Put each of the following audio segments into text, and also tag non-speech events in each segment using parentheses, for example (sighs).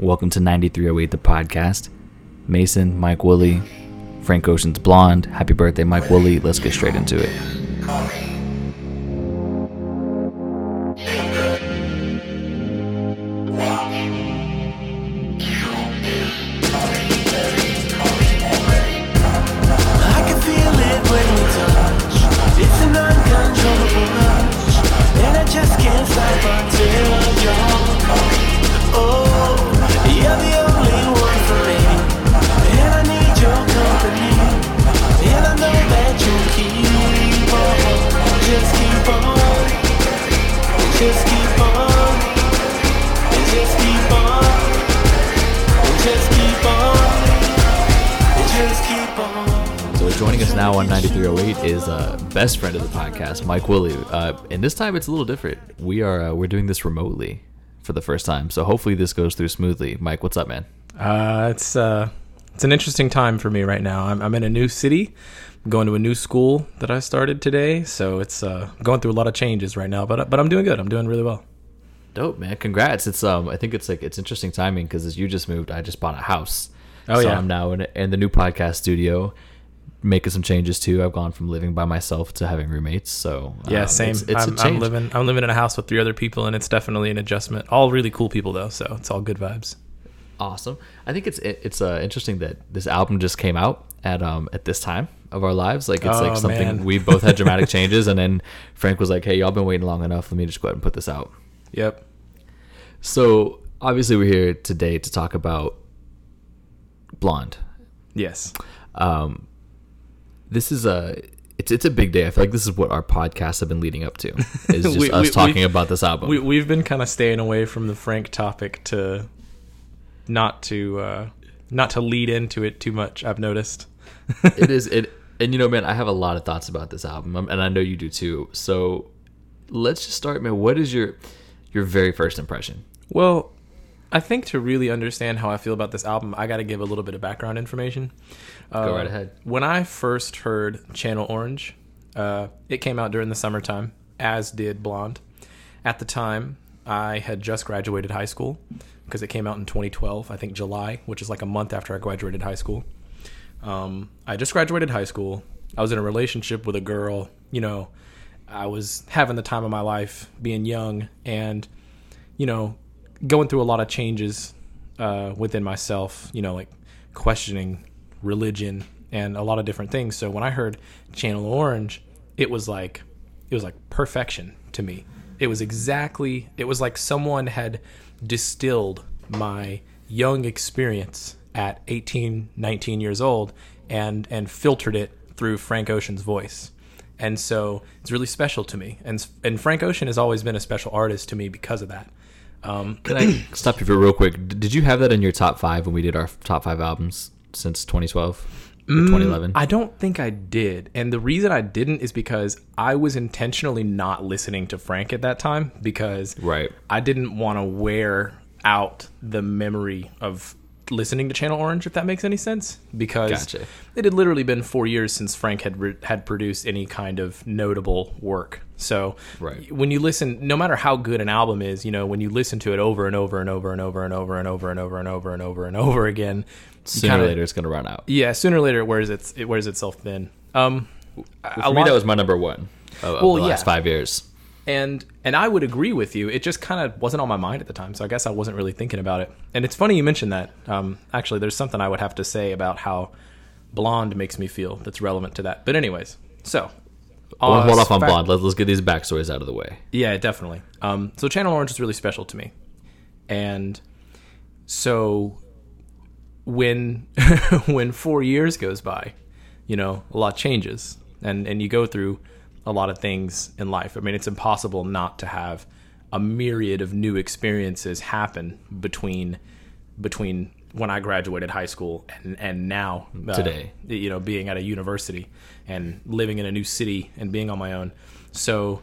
Welcome to 9308 the podcast. Mason, Mike Woolley, Frank Ocean's Blonde. Happy birthday, Mike Woolley. Let's get straight into it. Time it's a little different. We are uh, we're doing this remotely for the first time. So hopefully this goes through smoothly. Mike, what's up, man? Uh, it's uh, it's an interesting time for me right now. I'm, I'm in a new city, I'm going to a new school that I started today, so it's uh, going through a lot of changes right now. But but I'm doing good. I'm doing really well. Dope, man. Congrats. It's um I think it's like it's interesting timing because as you just moved, I just bought a house. Oh, so yeah. I'm now in, in the new podcast studio, making some changes too. I've gone from living by myself to having roommates. So Yeah, um, same. It's, it's a I'm, I'm living I'm living in a house with three other people, and it's definitely an adjustment. All really cool people though, so it's all good vibes. awesome. I think it's it's uh, interesting that this album just came out at um at this time of our lives. Like it's Oh, like something man. we both had dramatic (laughs) changes, and then Frank was like, "Hey, y'all been waiting long enough. Let me just go ahead and put this out." Yep. So obviously, we're here today to talk about Blonde. Yes. Um, this is a it's it's a big day. I feel like this is what our podcasts have been leading up to. (laughs) Is just We- us we- talking about this album. We we've been kind of staying away from the Frank topic to not to uh, not to lead into it too much. I've noticed. it is (laughs) it, and you know, man, I have a lot of thoughts about this album, um, and I know you do too. So let's just start, man. What is your your very first impression? Well, I think to really understand how I feel about this album, I got to give a little bit of background information. Go Uh, right ahead. When I first heard Channel Orange, uh, it came out during the summertime, as did Blonde. At the time, I had just graduated high school because it came out in 2012, I think July, which is like a month after I graduated high school. Um, I just graduated high school. I was in a relationship with a girl. You know, I was having the time of my life, being young, and you know, going through a lot of changes uh, within myself. You know, like questioning religion and a lot of different things. So when I heard Channel Orange, it was like it was like perfection to me. It was exactly it was like someone had distilled my young experience at 18, 19 years old and and filtered it through Frank Ocean's voice. And so it's really special to me. And and Frank Ocean has always been a special artist to me because of that. Um, (clears throat) Can I stop you for real quick? Did you have that in your top five when we did our top five albums since 2012 or 2011? Mm, I don't think I did. And the reason I didn't is because I was intentionally not listening to Frank at that time because Right. I didn't want to wear out the memory of listening to Channel Orange, if that makes any sense. Because Gotcha. it had literally been four years since Frank had re- had produced any kind of notable work. So Right. when you listen, no matter how good an album is, you know, when you listen to it over and over and over and over and over and over and over and over and over and over again, Sooner or later, it's gonna run out. yeah, sooner or later it wears its it wears itself thin. Um, For me, that was my number one of, of Well, the last yeah. five years. and and I would agree with you. It just kind of wasn't on my mind at the time, so I guess I wasn't really thinking about it. And it's funny you mentioned that. Um, actually, there's something I would have to say about how blonde makes me feel that's relevant to that. But anyways, so Uh, hold off on Blonde. Let's, let's get these backstories out of the way. Yeah, definitely. Um, so Channel Orange is really special to me, and so when (laughs) when four years goes by, you know, a lot changes, and and you go through a lot of things in life. I mean, it's impossible not to have a myriad of new experiences happen between between when I graduated high school and and now uh, Today. you know, being at a university and living in a new city and being on my own. So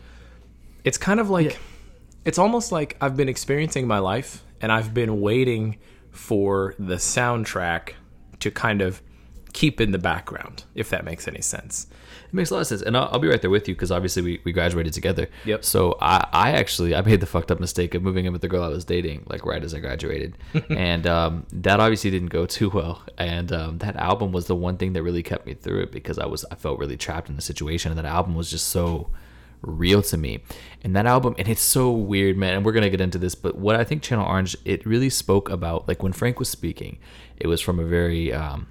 it's kind of like it's almost like I've been experiencing my life and I've been waiting for the soundtrack to kind of keep in the background, if that makes any sense. It makes a lot of sense, and I'll, I'll be right there with you because obviously we, we graduated together. Yep. So I, I actually I made the fucked up mistake of moving in with the girl I was dating like right as I graduated, (laughs) and um, that obviously didn't go too well. And um, that album was the one thing that really kept me through it because I was I felt really trapped in the situation, and that album was just so real to me. And that album, and it's so weird, man. And we're gonna get into this, but what I think Channel Orange it really spoke about, like when Frank was speaking, it was from a very um,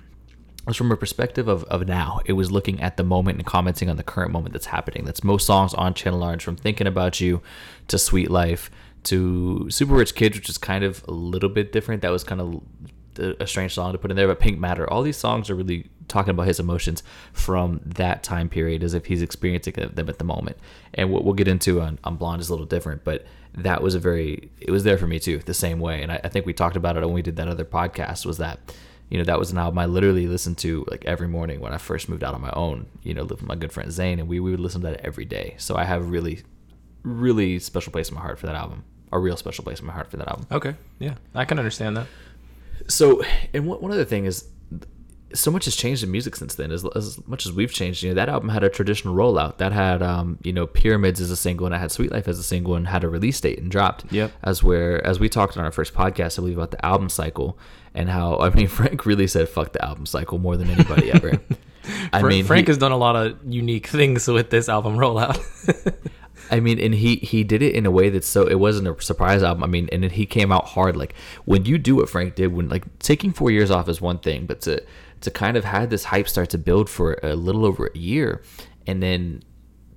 was from a perspective of, of now. It was looking at the moment and commenting on the current moment that's happening. That's most songs on Channel Orange, from Thinking About You to Sweet Life to Super Rich Kids, which is kind of a little bit different. That was kind of a strange song to put in there, but Pink Matter. All these songs are really talking about his emotions from that time period as if he's experiencing them at the moment. And what we'll get into on, on Blonde is a little different, but that was a very, it was there for me too, the same way. And I, I think we talked about it when we did that other podcast was that you know that was an album I literally listened to like every morning when I first moved out on my own. You know, lived with my good friend Zane, and we, we would listen to that every day. So I have really, really special place in my heart for that album. A real special place in my heart for that album. Okay, yeah, I can understand that. So, and one one other thing is, so much has changed in music since then. As, as much as we've changed, you know, that album had a traditional rollout. That had, um, you know, Pyramids as a single, and it had Sweet Life as a single, and had a release date and dropped. Yep. As where, as we talked on our first podcast, I believe about the album cycle and how I mean (laughs) Frank really said fuck the album cycle more than anybody ever. (laughs) I Fra- mean, Frank he- has done a lot of unique things with this album rollout. (laughs) I mean, and he he did it in a way that's so it wasn't a surprise album. I mean, and then he came out hard. Like when you do what Frank did, when like taking four years off is one thing, but to to kind of had this hype start to build for a little over a year, and then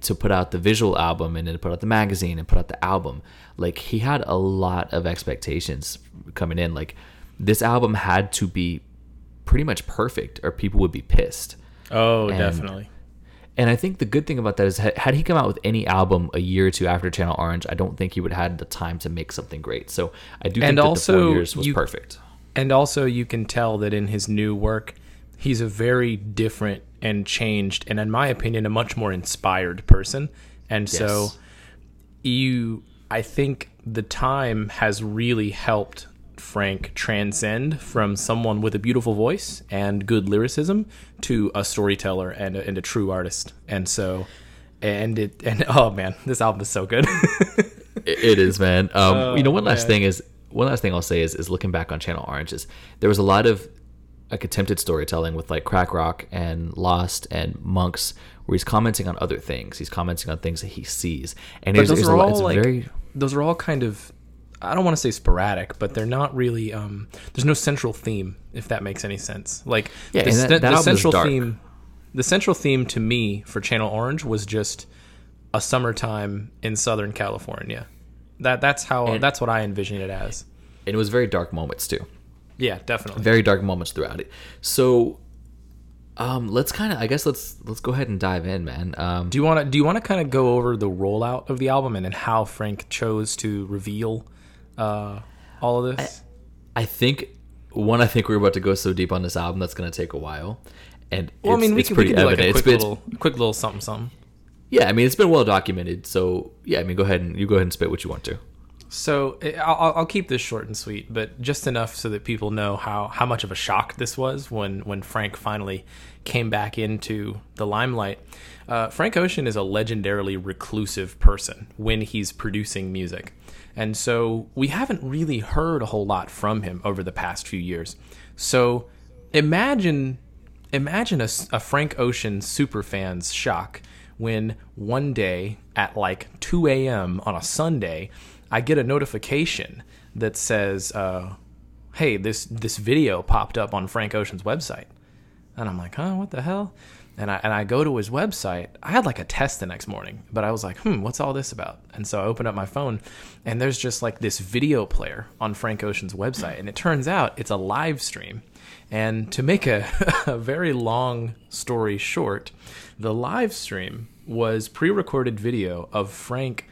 to put out the visual album and then put out the magazine and put out the album, like he had a lot of expectations coming in. Like this album had to be pretty much perfect, or people would be pissed. oh, And- definitely. And I think the good thing about that is, ha- had he come out with any album a year or two after Channel Orange, I don't think he would have had the time to make something great. So I do think And that the also, four years was you- perfect. And also, you can tell that in his new work, he's a very different and changed, and in my opinion, a much more inspired person. And so, you, I think the time has really helped Frank transcend from someone with a beautiful voice and good lyricism to a storyteller and a, and a true artist. And so, and it, and (laughs) oh man, this album is so good. (laughs) It- is, man. Um, you know, one last man. thing is one last thing I'll say is, is looking back on Channel Orange is there was a lot of like attempted storytelling with like Crack Rock and Lost and Monks, where he's commenting on other things. He's commenting on things that he sees, and but it's, those it's are a all it's like very those are all kind of I don't want to say sporadic, but they're not really. Um, there's no central theme, if that makes any sense. Like Yeah, the, that- that the central theme, the central theme to me for Channel Orange was just a summertime in Southern California. That that's how And- that's what I envision it as. and it was very dark moments too. Yeah, definitely. very dark moments throughout it. So, um, let's kind of, I guess, let's let's go ahead and dive in, man. Um, do you want to do you want to kind of go over the rollout of the album and then how Frank chose to reveal uh, all of this? I think one, I think we're about to go so deep on this album that's going to take a while, and well, I mean, we it's can, we pretty can do like a quick been- little, quick little something, something. yeah, I mean, it's been well documented. So yeah, I mean, go ahead and you go ahead and spit what you want to. So I'll, I'll keep this short and sweet, but just enough so that people know how, how much of a shock this was when, when Frank finally came back into the limelight. Uh, Frank Ocean is a legendarily reclusive person when he's producing music. And so we haven't really heard a whole lot from him over the past few years. So imagine imagine a Frank Ocean superfan's shock when one day at like 2 a.m. on a Sunday, I get a notification that says, uh, "Hey, this this video popped up on Frank Ocean's website," and I'm like, "Huh, what the hell?" And I and I go to his website. I had like a test the next morning, but I was like, "Hmm, what's all this about?" And so I open up my phone, and there's just like this video player on Frank Ocean's website, and it turns out it's a live stream. And to make a, (laughs) a very long story short, the live stream was pre recorded video of Frank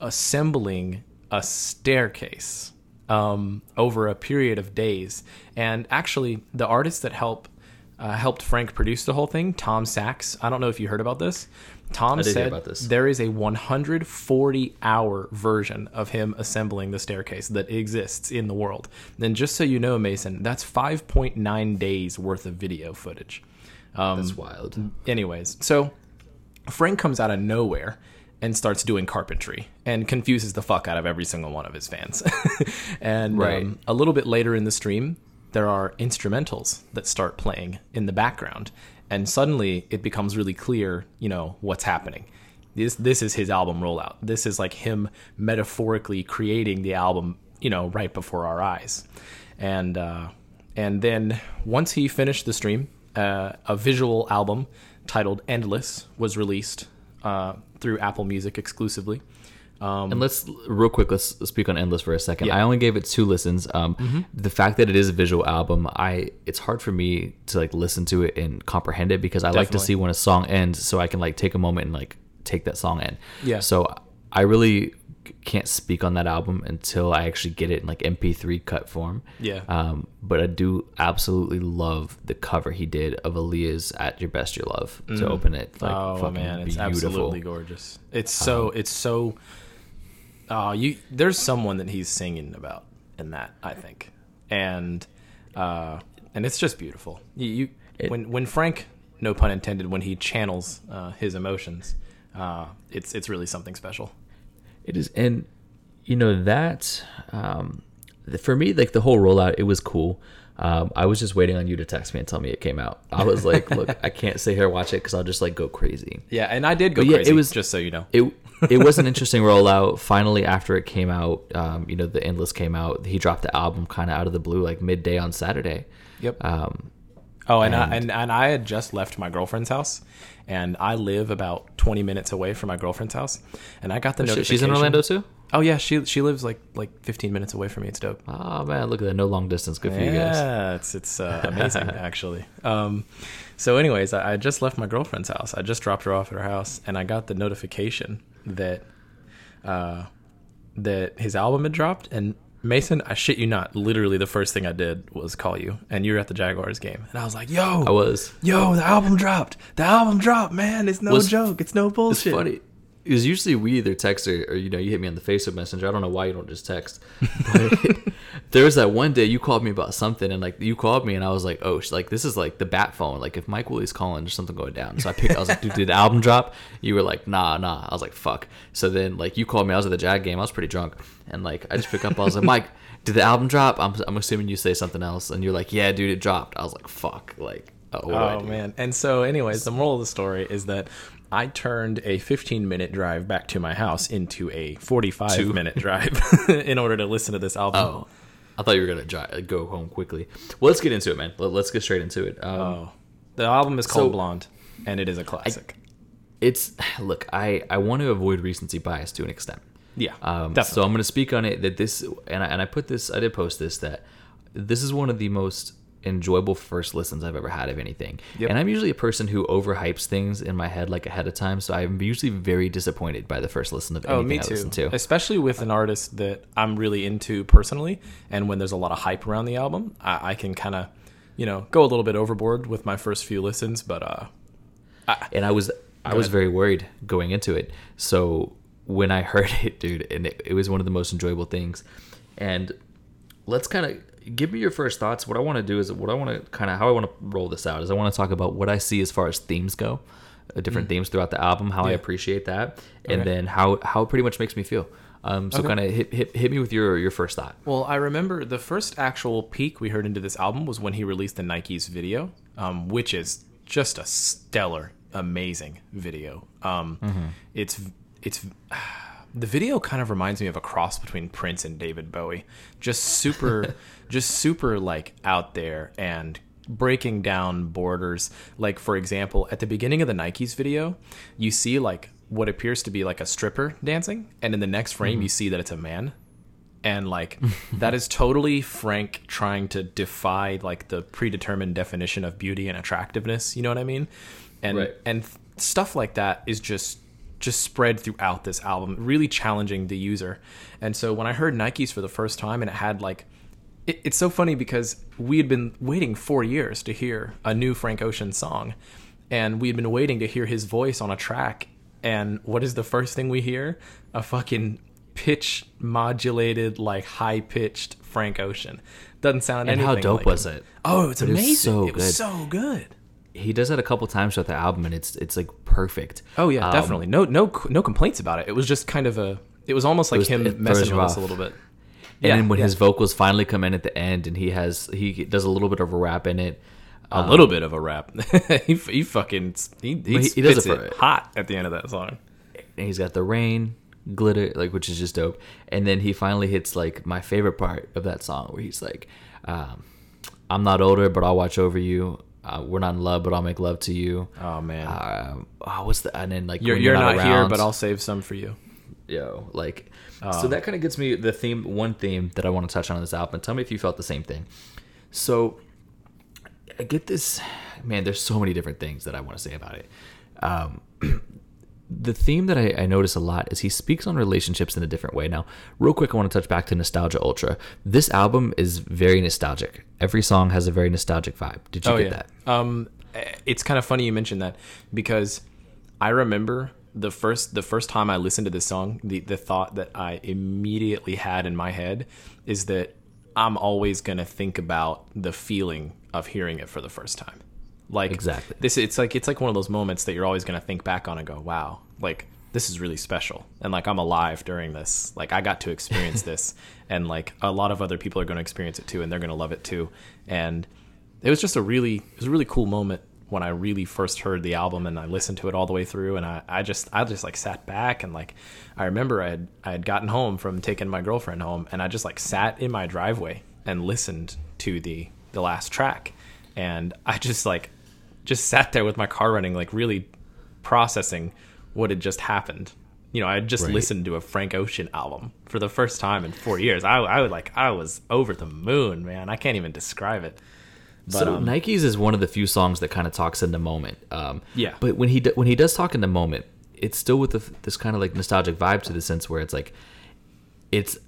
assembling a staircase um, over a period of days. And actually, the artist that helped uh, helped Frank produce the whole thing, Tom Sachs. I don't know if you heard about this. Tom I did hear said about this. there is a 140 hour version of him assembling the staircase that exists in the world. Then, just so you know, Mason, that's 5.9 days worth of video footage. Um, That's wild. anyways, so Frank comes out of nowhere and starts doing carpentry and confuses the fuck out of every single one of his fans. (laughs) and Right. um, a little bit later in the stream, there are instrumentals that start playing in the background, and suddenly it becomes really clear, you know, what's happening. This this is his album rollout. This is like him metaphorically creating the album, you know, right before our eyes. And uh, and then once he finished the stream, uh, a visual album titled "Endless" was released uh, through Apple Music exclusively. And let's real quick. Let's speak on Endless for a second. Yeah. Mm-hmm. I only gave it two listens. Um, the fact that it is a visual album, I it's hard for me to like listen to it and comprehend it because I like to see when a song ends, so I can like take a moment and like take that song in. Yeah. So I really can't speak on that album until I actually get it in like MP3 cut form. Yeah. Um, but I do absolutely love the cover he did of Aaliyah's "At Your Best, Your Love" to open it. Like, oh man, it's beautiful. absolutely gorgeous. It's so it's so. Oh, you there's someone that he's singing about in that I think, and uh, and it's just beautiful. You, you when when Frank, no pun intended, when he channels uh, his emotions, uh, it's it's really something special. It is, and you know that um, for me, like the whole rollout, it was cool. Um, I was just waiting on you to text me and tell me it came out. I was like, (laughs) look, I can't sit here and watch it because I'll just like go crazy. Yeah, and I did go yeah, it was- just so you know. It it was an (laughs) interesting rollout. Finally, after it came out, um, you know, the Endless came out. He dropped the album kind of out of the blue, like midday on Saturday. Yep. Um, Oh, and, I, And- and and I had just left my girlfriend's house, and I live about twenty minutes away from my girlfriend's house, and I got the notification. she's in Orlando too. Oh yeah, she she lives like like fifteen minutes away from me. It's dope. Oh man, look at that! No long distance. Good for you guys. Yeah, it's it's uh, amazing (laughs) actually. Um, so, anyways, I, I just left my girlfriend's house. I just dropped her off at her house, and I got the notification that uh, that his album had dropped. And Mason, I shit you not, literally the first thing I did was call you, and you were at the Jaguars game, and I was like, "Yo, I was. yo, the album dropped. The album dropped, man. It's no Was- joke. It's no bullshit." It's bullshit." funny. Because usually we either text or, or you know you hit me on the Facebook Messenger. I don't know why you don't just text. (laughs) But there was that one day you called me about something and like you called me and I was like, oh, like this is like the bat phone. Like if Mike Woolley's calling, there's something going down. So I picked. I was like, dude, did the album drop? You were like, nah, nah. I was like, fuck. So then like you called me. I was at the Jag game. I was pretty drunk and like I just pick up. I was like, Mike, did the album drop? I'm I'm assuming you say something else and you're like, yeah, dude, it dropped. I was like, fuck. Like, oh, do I Oh man. And so anyways, the moral of the story is that I turned a 15 minute drive back to my house into a 45 Two. minute drive (laughs) in order to listen to this album. Oh, I thought you were gonna dri go home quickly. Well, let's get into it, man. Let, us get straight into it. Um, Oh. The album is called So- Blonde and it is a classic. It's (sighs) look, I I want to avoid recency bias to an extent. yeah. Um, definitely. so I'm going to speak on it that this and I, and I put this I did post this that this is one of the most enjoyable first listens I've ever had of anything. Yep. And I'm usually a person who overhypes things in my head like ahead of time, so I'm usually very disappointed by the first listen of anything Oh, me I too. listen to. Especially with an artist that I'm really into personally, and when there's a lot of hype around the album, I, I can kind of, you know, go a little bit overboard with my first few listens. But uh, and I was I was ahead. very worried going into it. So when I (laughs) heard it, dude, and it, it was one of the most enjoyable things. And let's kind of give me your first thoughts. What I want to do is what I want to kind of how I want to roll this out is I want to talk about what I see as far as themes go, uh, different themes throughout the album, how I Mm. Appreciate that, and Okay. then how how it pretty much makes me feel. Um, so Okay. kind of hit, hit hit me with your your first thought. Well, I remember the first actual peek we heard into this album was when he released the Nikes video, um, which is just a stellar, amazing video. Um, It's it's the video kind of reminds me of a cross between Prince and David Bowie, just super, (laughs) just super like out there and breaking down borders. Like for example, at the beginning of the Nikes video, you see like what appears to be like a stripper dancing, and in the next frame mm-hmm. you see that it's a man and like (laughs) that is totally frank trying to defy like the predetermined definition of beauty and attractiveness you know what i mean and Right. and stuff like that is just just spread throughout this album really challenging the user and so when i heard nikes for the first time and it had like it, it's so funny because we had been waiting four years to hear a new frank ocean song and we had been waiting to hear his voice on a track and what is the first thing we hear a fucking pitch modulated like high pitched frank ocean doesn't sound And anything And how dope like was him. it? oh it's It was amazing so it was good. so good he does that a couple times throughout the album, and it's it's like perfect. Oh yeah, Um, definitely. No, no, no complaints about it. It was just kind of a. It was almost like was- him messing with us a little bit. And then when yeah. his vocals finally come in at the end, and he has he does a little bit of a rap in it. a little bit of a rap. (laughs) he, he fucking he, he, he- does it it hot at the end of that song. and he's got the rain glitter like which is just dope and then he finally hits like my favorite part of that song where he's like um, i'm not older but i'll watch over you uh, we're not in love but i'll make love to you. Oh man, uh, oh, what's the and then like you're when you're not, here, around, but I'll save some for you. yo like so that kind of gets me the theme one theme that i want to touch on in this album. Tell me if you felt the same thing. So i get this man there's so many different things that i want to say about it. Um, (clears throat) the theme that I, I notice a lot is he speaks on relationships in a different way. Now, real quick, I want to touch back to Nostalgia Ultra. This album is very nostalgic. Every song has a very nostalgic vibe. Did you oh get yeah. that? Um, it's kind of funny you mentioned that because I remember the first the first time I listened to this song, the the thought that I immediately had in my head is that I'm always gonna think about the feeling of hearing it for the first time. Like Exactly. this, it's like it's like one of those moments that you're always gonna think back on and go, "Wow, like this is really special," and like I'm alive during this. Like I got to experience (laughs) this, and like a lot of other people are gonna experience it too, and they're gonna love it too. And it was just a really it was a really cool moment when I really first heard the album and I listened to it all the way through and I, I just I just like sat back and like I remember I had I had gotten home from taking my girlfriend home and I just like sat in my driveway and listened to the the last track and I just like just sat there with my car running like really processing what had just happened. You know, I had just Right. listened to a Frank Ocean album for the first time in four years. I, I was like, I was over the moon, man. I can't even describe it. But, so um, Nikes is one of the few songs that kind of talks in the moment. Um, Yeah. But when he when he does talk in the moment, it's still with the, this kind of like nostalgic vibe to the sense where it's like, it's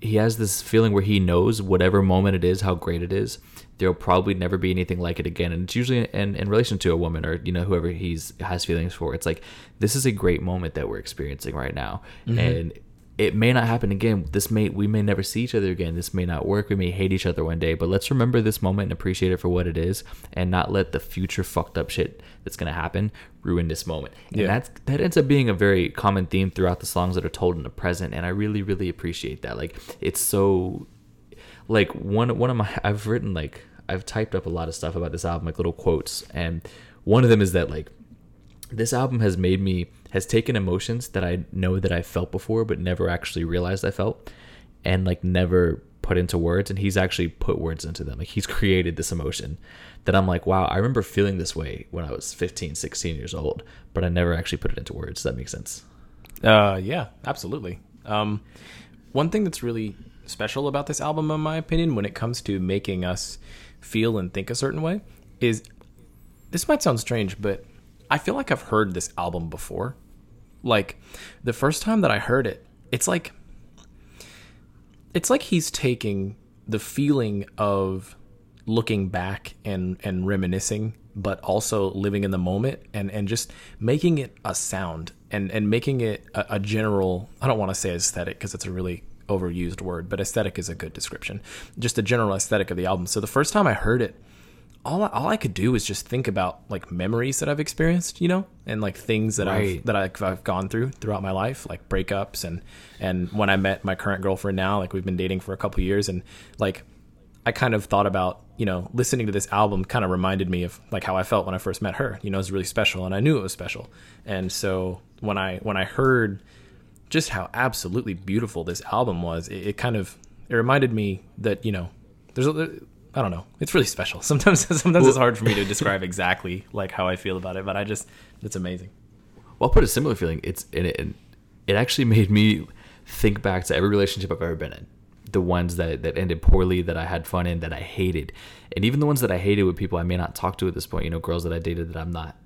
he has this feeling where he knows whatever moment it is, how great it is. There'll probably never be anything like it again, and it's usually in, in relation to a woman or you know whoever he's has feelings for. It's like this is a great moment that we're experiencing right now, mm-hmm. and it may not happen again. This may we may never see each other again. This may not work. We may hate each other one day. But let's remember this moment and appreciate it for what it is, and not let the future fucked up shit that's gonna happen ruin this moment. And Yeah. that's that ends up being a very common theme throughout the songs that are told in the present. And I really really appreciate that. Like it's so like one one of my (laughs) I've written like I've typed up a lot of stuff about this album like little quotes and one of them is that like this album has made me has taken emotions that I know that I felt before but never actually realized I felt and like never put into words and he's actually put words into them. Like he's (laughs) created this emotion that I'm like wow I remember feeling this way when I was 15 16 years old but I never actually put it into words. That make sense? Uh, yeah, absolutely. Um, one thing that's really special about this album, in my opinion, when it comes to making us feel and think a certain way, is this might sound strange, but I feel like I've heard this album before. Like the first time that I heard it, it's like it's like he's taking the feeling of looking back and and reminiscing but also living in the moment and and just making it a sound and and making it a, a general i don't want to say aesthetic because it's a really overused word but aesthetic is a good description just a general aesthetic of the album so the first time i heard it all I, all I could do was just think about like memories that I've experienced, you know, and like things that Right. I've that I've, I've gone through throughout my life, like breakups and and when I met my current girlfriend now, like we've been dating for a couple years, and like I kind of thought about you know listening to this album kind of reminded me of like how I felt when I first met her. You know, it was really special, and I knew it was special, and so when I when I heard just how absolutely beautiful this album was, it, it kind of it reminded me that you know there's a I don't know. It's really special. (laughs) Sometimes sometimes it's hard for me to (laughs) describe exactly like how I feel about it, but I just it's amazing. Well, I'll put a similar feeling. It's and it, and it actually (laughs) made me think back to every relationship I've ever been in. The ones that, that ended poorly, that I had fun in, that I hated, and even the ones that I hated with people I may not talk to at this point. You know, girls that I dated that I'm not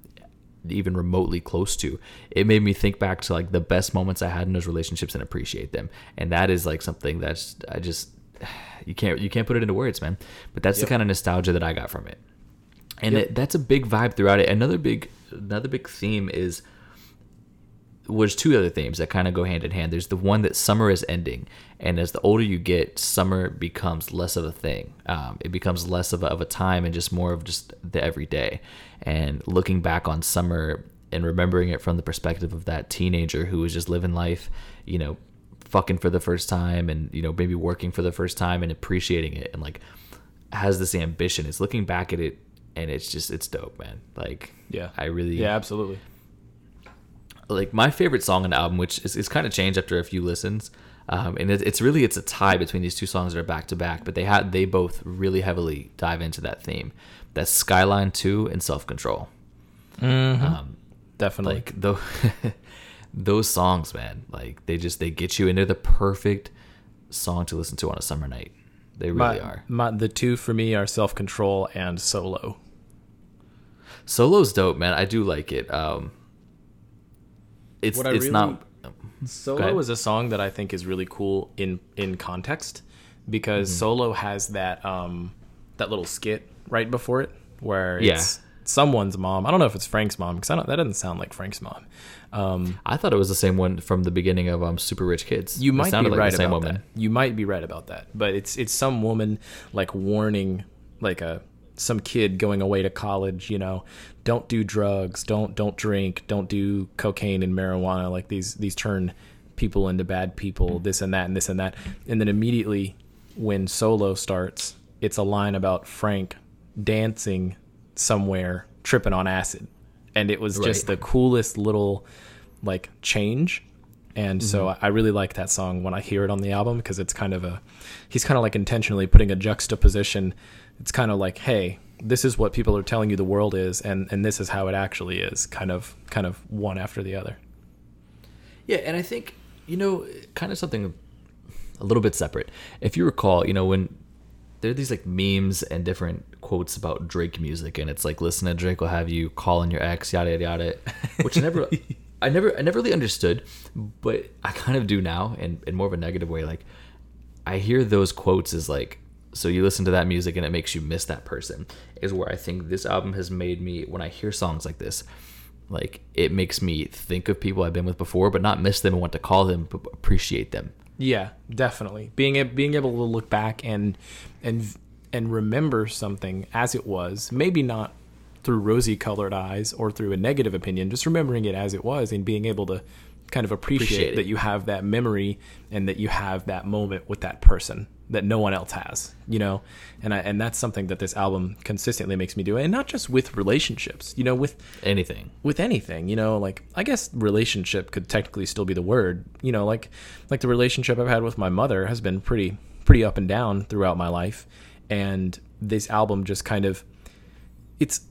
even remotely close to. It made me think back to like the best moments I had in those relationships and appreciate them. And that is like something that's I just (sighs) you can't you can't put it into words, man. But that's the kind of nostalgia that I got from it. And Yep. it, that's a big vibe throughout it. Another big another big theme is was two other themes that kind of go hand in hand. There's the one that summer is ending, and as the older you get, summer becomes less of a thing. Um, it becomes less of a, of a time and just more of just the everyday. And looking back on summer and remembering it from the perspective of that teenager who was just living life, you know, fucking for the first time, and you know maybe working for the first time and appreciating it, and like has this ambition. It's looking back at it, and it's just it's dope, man. Like Yeah. I really Yeah, absolutely. Like my favorite song on the album, which is, is kind of changed after a few listens. Um, and it, it's really it's a tie between these two songs that are back to back, but they had they both really heavily dive into that theme. That's Skyline To and Self Control. Definitely. Like those (laughs) those songs, man, like they just they get you, and they're the perfect song to listen to on a summer night. They really my, are. my the two for me are self control and solo. Solo's dope, man. I do like it. Um, it's What I it's really- not. Solo is a song that I think is really cool in in context because Mm-hmm. Solo has that um that little skit right before it where Yeah. it's someone's mom. I don't know if it's Frank's mom because I don't that doesn't sound like Frank's mom. Um, I thought it was the same one from the beginning of um Super Rich Kids. you might be like right about woman. that. You might be right about that, but it's it's some woman like warning like a some kid going away to college. You know, don't do drugs, don't don't drink, don't do cocaine and marijuana. Like these these turn people into bad people. This and that and this and that. And then immediately when solo starts, it's a line about Frank dancing somewhere, tripping on acid, and it was just the coolest little like change and so Mm-hmm. I really like that song when I hear it on the album because it's kind of a he's kind of like intentionally putting a juxtaposition. It's kind of like, hey, this is what people are telling you the world is, and and this is how it actually is. Kind of kind of one after the other. Yeah, and I think you know, kind of something a little bit separate. If you recall, you know, when there are these like memes and different quotes about Drake music, and it's like, listen to Drake will have you calling your ex, yada yada yada, (laughs) which never, I never, I never really understood, but I kind of do now, in in more of a negative way. Like, I hear those quotes as like, so you listen to that music and it makes you miss that person. Is where I think this album has made me when I hear songs like this. Like it makes me think of people I've been with before, but not miss them and want to call them, but appreciate them. Yeah, definitely. Being being able to look back and and and remember something as it was, maybe not through rosy-colored eyes or through a negative opinion, just remembering it as it was and being able to kind of appreciate, Appreciate that you have that memory and that you have that moment with that person that no one else has, you know? And I, and that's something that this album consistently makes me do. And not just with relationships, you know, with Anything. with anything, you know, like I guess relationship could technically still be the word, you know, like like the relationship I've had with my mother has been pretty pretty up and down throughout my life, and this album just kind of it's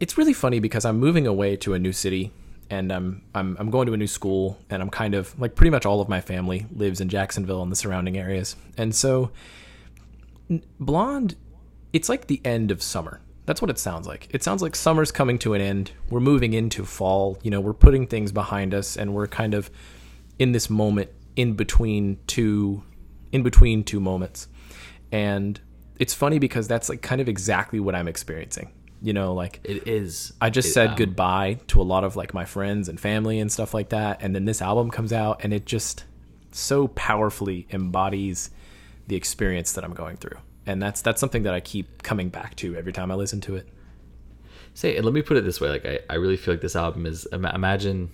it's really funny because I'm moving away to a new city and I'm I'm I'm going to a new school and I'm kind of like pretty much all of my family lives in Jacksonville and the surrounding areas. And so Blonde it's like the end of summer. That's what it sounds like. It sounds like summer's coming to an end. We're moving into fall. You know, we're putting things behind us and we're kind of in this moment in between two in between two moments. And it's funny because that's like kind of exactly what I'm experiencing. You know, like It is. I just it, said um, goodbye to a lot of like my friends and family and stuff like that. And then this album comes out and it just so powerfully embodies the experience that I'm going through. And that's that's something that I keep coming back to every time I listen to it. Say, and let me put it this way: like, I, I really feel like this album is. ima- Imagine,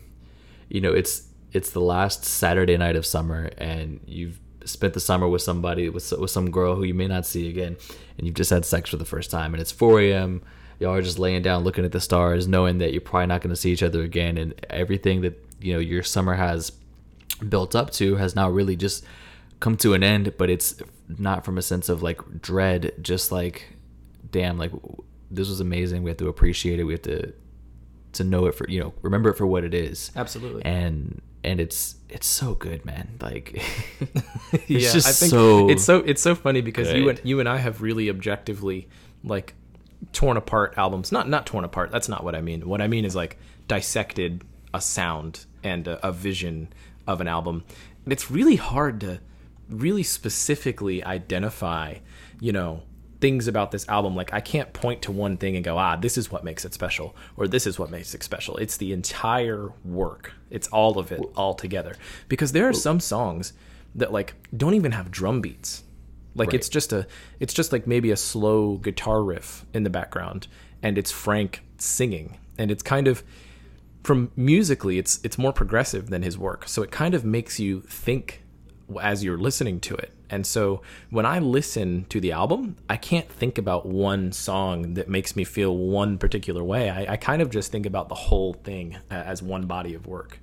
you know, it's it's the last Saturday night of summer, and you've spent the summer with somebody with with some girl who you may not see again, and you've just had sex for the first time, and it's 4 a.m. Y'all are just laying down, looking at the stars, knowing that you're probably not going to see each other again, and everything that you know your summer has built up to has now really just come to an end but it's not from a sense of like dread just like damn like this was amazing we have to appreciate it we have to to know it for you know remember it for what it is Absolutely. and and it's it's so good man like (laughs) it's yeah, just I think so it's so it's so funny because you and you and I have really objectively like torn apart albums. Not not torn apart. That's not what I mean. What I mean is like dissected a sound and a, a vision of an album. And it's really hard to really specifically identify, you know, things about this album. Like I can't point to one thing and go, ah, this is what makes it special, or this is what makes it special. It's the entire work. It's all of it all together. Because there are some songs that like don't even have drum beats. Like Right. it's just a it's just like maybe a slow guitar riff in the background and it's Frank singing. And it's kind of from musically it's it's more progressive than his work. So it kind of makes you think as you're listening to it. And so when I listen to the album, I can't think about one song that makes me feel one particular way. I, I kind of just think about the whole thing uh, as one body of work.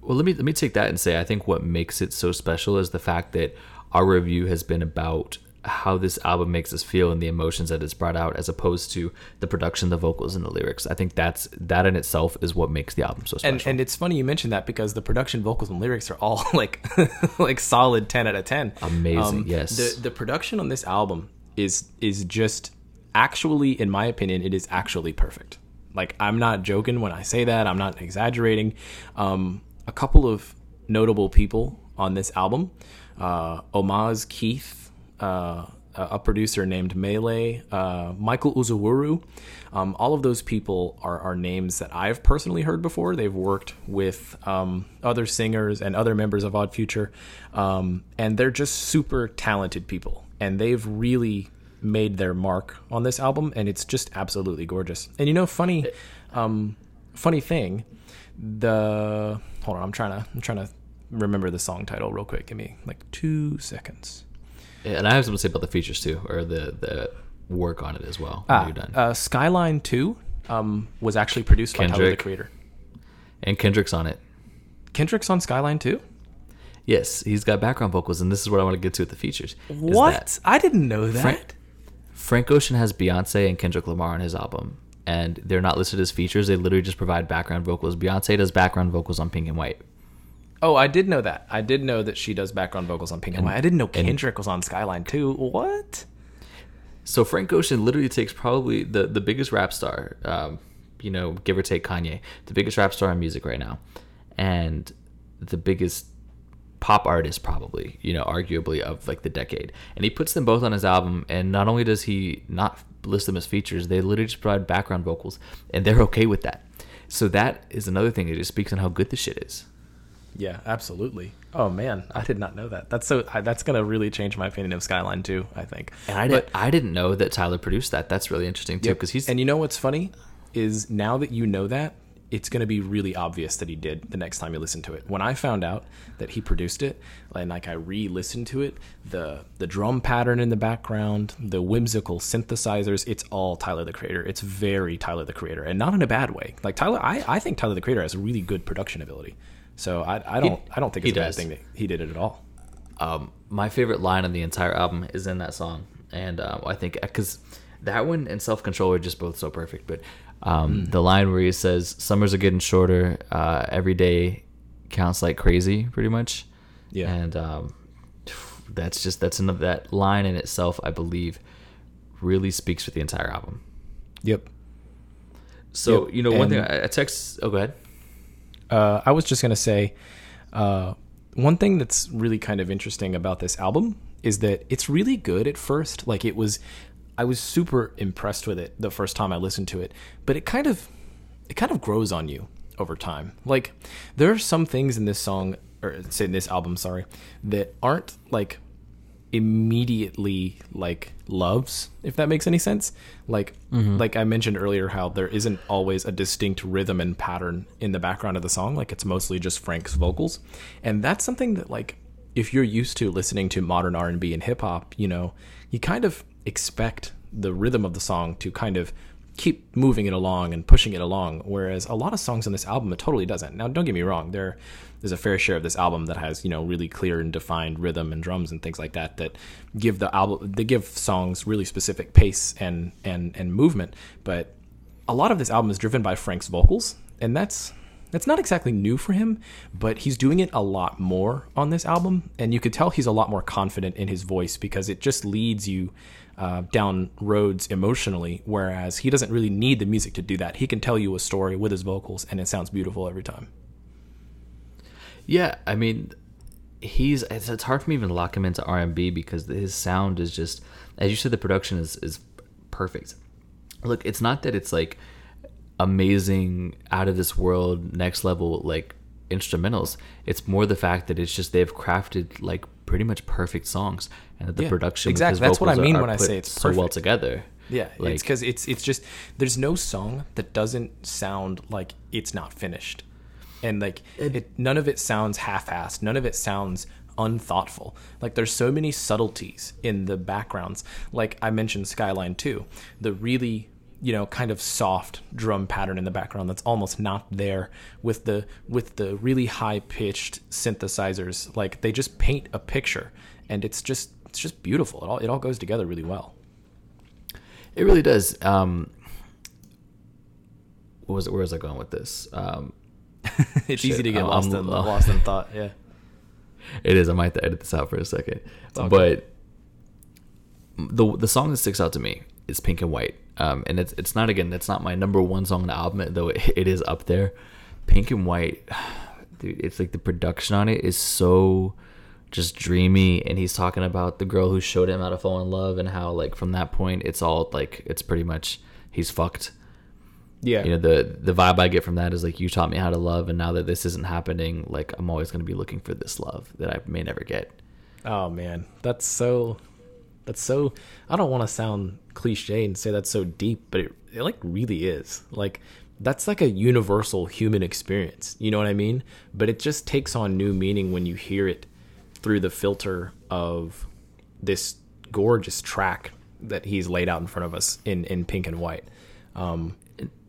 Well, let me let me take that and say I think what makes it so special is the fact that our review has been about how this album makes us feel and the emotions that it's brought out, as opposed to the production, the vocals, and the lyrics. I think that's that in itself is what makes the album so special. And and it's funny you mentioned that because the production, vocals, and lyrics are all (laughs) like (laughs) like solid ten out of ten. Amazing, yes. The the production on this album is is just actually, in my opinion, it is actually perfect. Like I'm not joking when I say that. I'm not exaggerating. Um, a couple of notable people on this album: uh, Om'Mas Keith, uh, a producer named Malay, uh, Michael Uzowuru. Um, all of those people are, are names that I've personally heard before. They've worked with um, other singers and other members of Odd Future, um, and they're just super talented people. And they've really made their mark on this album, and it's just absolutely gorgeous. And you know, funny, um, funny thing, the hold on, I'm trying to I'm trying to remember the song title real quick. Give me like two seconds. and I have something to say about the features too, or the the work on it as well. Ah, you're done. uh, Skyline To um, was actually produced by Tyler the Creator. and Kendrick's on it. Kendrick's on Skyline To. Yes, he's got background vocals, and this is what I want to get to with the features. What? I didn't know that. Frank, Frank Ocean has Beyonce and Kendrick Lamar on his album, and they're not listed as features. They literally just provide background vocals. Beyonce does background vocals on Pink and White. Oh, I did know that. I did know that she does background vocals on Pink and White. I didn't know Kendrick was on Skyline To. What? So Frank Ocean literally takes probably the the biggest rap star, um, you know, give or take Kanye, the biggest rap star in music right now, and the biggest pop artist probably, you know, arguably of like the decade. And he puts them both on his album and not only does he not list them as features, they literally just provide background vocals and they're okay with that. So that is another thing. It just speaks on how good the shit is. Yeah, absolutely. Oh man, I did not know that. That's so. I, that's gonna really change my opinion of Skyline To. I think. And I, But- did, I didn't know that Tyler produced that. That's really interesting too because he's and you know what's funny is now that you know that it's going to be really obvious that he did the next time you listen to it. When I found out that he produced it and like I re-listened to it, the the drum pattern in the background, the whimsical synthesizers, it's all Tyler the Creator. It's very Tyler the Creator and not in a bad way. Like Tyler I, I think Tyler the Creator has a really good production ability. So I, I don't I don't think he it's a bad does. thing that he did it at all. um, my favorite line on the entire album is in that song, and um, I think because that one and Self Control are just both so perfect. But um, Hmm. the line where he says, "Summers are getting shorter, uh, every day counts like crazy," pretty much. Yeah. and um, that's just that's another that line in itself, I believe, really speaks for the entire album. Yep. So Yep, you know, one thing I, I text. Oh, go ahead. Uh, I was just gonna say, uh, one thing that's really kind of interesting about this album is that it's really good at first. Like it was, I was super impressed with it the first time I listened to it, but it kind of, it kind of grows on you over time. Like there are some things in this song, or in this album, sorry, that aren't like immediately like loves if that makes any sense. Like mm-hmm. like i mentioned earlier how there isn't always a distinct rhythm and pattern in the background of the song. Like it's mostly just frank's vocals. And that's something that like if you're used to listening to modern r&b and hip hop you know you kind of expect the rhythm of the song to kind of keep moving it along and pushing it along. Whereas a lot of songs on this album it totally doesn't. Now don't get me wrong there there's a fair share of this album that has you know really clear and defined rhythm and drums and things like that that give the album they give songs really specific pace and and and movement. But a lot of this album is driven by Frank's vocals and that's that's not exactly new for him but he's doing it a lot more on this album. And you could tell he's a lot more confident in his voice because it just leads you uh, down roads emotionally whereas he doesn't really need the music to do that. He can tell you a story with his vocals and it sounds beautiful every time Yeah, I mean, he's it's, it's hard for me even lock him into R&B because his sound is just as you said the production is is perfect. Look, it's not that it's like amazing out of this world next level like instrumentals. It's more the fact that it's just they've crafted like pretty much perfect songs and that the Yeah, production exactly. his That's what I mean are when I say it's so well perfect. together. Yeah, Like- it's because it's it's just there's no song that doesn't sound like it's not finished, and like it, none of it sounds half-assed. None of it sounds unthoughtful. Like there's so many subtleties in the backgrounds. Like I mentioned, Skyline To, the really you know kind of soft drum pattern in the background that's almost not there with the with the really high pitched synthesizers. Like they just paint a picture, and it's just it's just beautiful. It all it all goes together really well. It really does. Um, what was where was I going with this? Um, (laughs) it's Shit, easy to get I'm- lost I'm- in lost in thought. Yeah. (laughs) it is. I might have to edit this out for a second. all But the the song that sticks out to me is Pink and White. Um, and it's it's not again. It's not my number one song on the album, though it, (laughs) it is up there. Pink and White, (sighs) dude. It's like the production on it is so just dreamy, and he's talking about the girl who showed him how to fall in love, and how like from that point, it's all like it's pretty much he's fucked. Yeah. you know the the vibe i get from that is like you taught me how to love and now that this isn't happening like i'm always going to be looking for this love that i may never get oh man, that's so. That's so. I don't want to sound cliche and say that's so deep, but it, it like really is. Like that's like a universal human experience. You know what I mean? But it just takes on new meaning when you hear it through the filter of this gorgeous track that he's laid out in front of us in in pink and white. Um,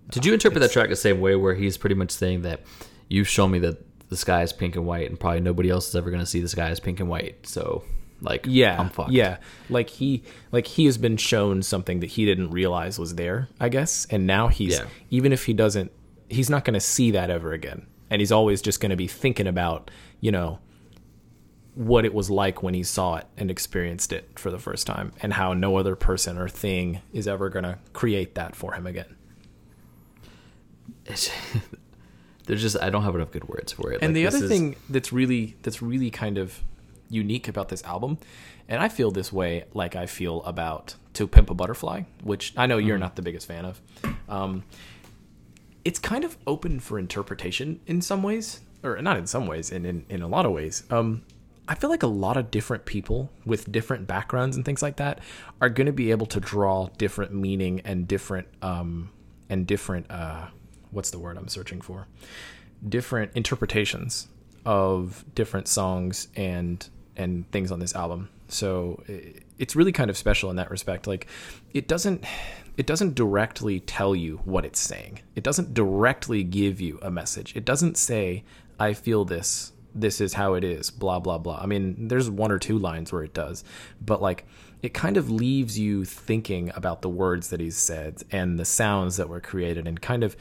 did you interpret that track the same way where he's pretty much saying that you've shown me that the sky is pink and white and probably nobody else is ever going to see the sky as pink and white so like yeah i'm fucked. yeah. Like he like he has been shown something that he didn't realize was there i guess and now he's Yeah. even if he doesn't he's not going to see that ever again. And he's always just going to be thinking about you know what it was like when he saw it and experienced it for the first time and how no other person or thing is ever going to create that for him again (laughs) there's just i don't have enough good words for it And Like, the other is- thing that's really that's really kind of unique about this album, and I feel this way like I feel about To Pimp a Butterfly, which I know you're Mm-hmm. not the biggest fan of. Um, it's kind of open for interpretation in some ways, or not in some ways, and in, in a lot of ways. Um, I feel like a lot of different people with different backgrounds and things like that are going to be able to draw different meaning and different um, and different uh, what's the word I'm searching for? Different interpretations of different songs and and things on this album. So it's really kind of special in that respect. Like it doesn't it doesn't directly tell you what it's saying. It doesn't directly give you a message. It doesn't say I feel this this is how it is blah blah blah. I mean, there's one or two lines where it does, but like it kind of leaves you thinking about the words that he's said and the sounds that were created and kind of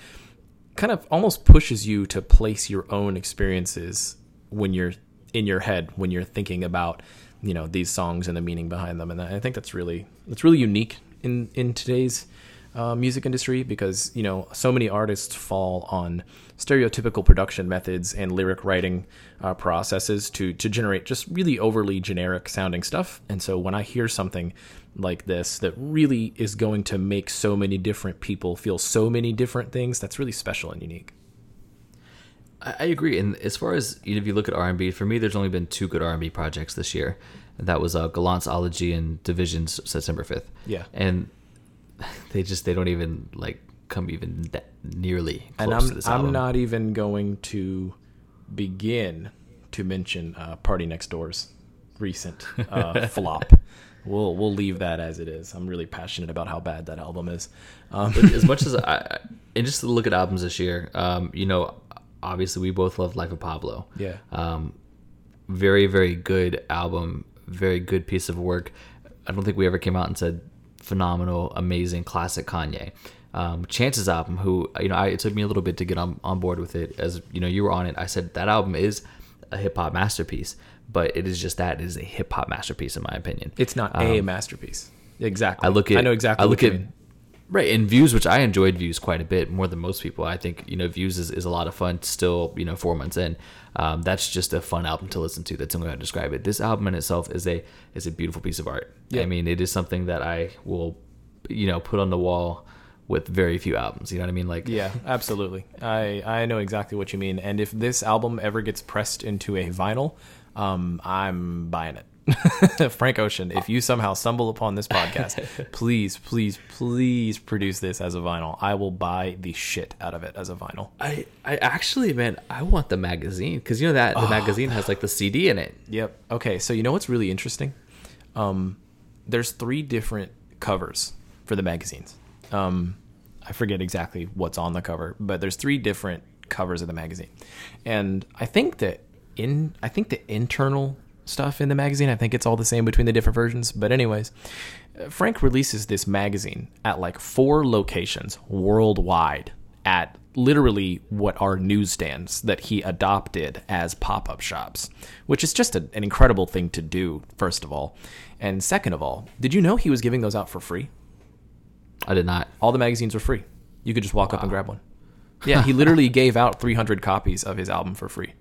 kind of almost pushes you to place your own experiences when you're in your head when you're thinking about you know these songs and the meaning behind them. And I think that's really that's really unique in in today's uh, music industry because you know so many artists fall on stereotypical production methods and lyric writing uh, processes to to generate just really overly generic sounding stuff. And so when I hear something like this that really is going to make so many different people feel so many different things that's really special and unique I I agree. And as far as you know, if you look at R and B, for me, there's only been two good R and B projects this year. And that was uh, Gallant's Ology and Division's September fifth. Yeah. and (laughs) they just they don't even like come even that nearly close and I'm I'm not even going to begin to mention uh, Party Next Door's recent uh, (laughs) flop. We'll we'll leave that as it is. I'm really passionate about how bad that album is. Um, But as much as I, I- and just to look at albums this year, um, you know, obviously we both love Life of Pablo. Yeah. Um, very very good album, very good piece of work. I don't think we ever came out and said phenomenal, amazing, classic Kanye. Um, Chance's album, who you know, I, it took me a little bit to get on on board with it. As you know, you were on it. I said that album is a hip hop masterpiece, but it is just that it is a hip hop masterpiece in my opinion. it's not a Um, masterpiece. Exactly. I look at I know exactly. I look what you at mean. Right, and views, which I enjoyed views quite a bit more than most people. I think you know views is, is a lot of fun. Still, you know, four months in, um, that's just a fun album to listen to. That's way I describe it. This album in itself is a is a beautiful piece of art. Yeah. I mean, it is something that I will, you know, put on the wall with very few albums. You know what I mean? Like, Yeah, absolutely. I I know exactly what you mean. And if this album ever gets pressed into a vinyl, um, I'm buying it. (laughs) Frank Ocean, if you somehow stumble upon this podcast, (laughs) please, please, please produce this as a vinyl. I will buy the shit out of it as a vinyl. I I actually, man, I want the magazine because you know that the magazine has like the CD in it. Yep. Okay, so you know what's really interesting? Um, there's three different covers for the magazines. Um, I forget exactly what's on the cover, but there's three different covers of the magazine, and I think that in I think the internal stuff in the magazine, I think it's all the same between the different versions. But anyways, uh, Frank releases this magazine at like four locations worldwide at literally what are newsstands that he adopted as pop-up shops which is just a, an incredible thing to do first of all. And second of all did you know he was giving those out for free? I did not. all the magazines were free. You could just walk up and grab one. Yeah he literally (laughs) gave out 300 copies of his album for free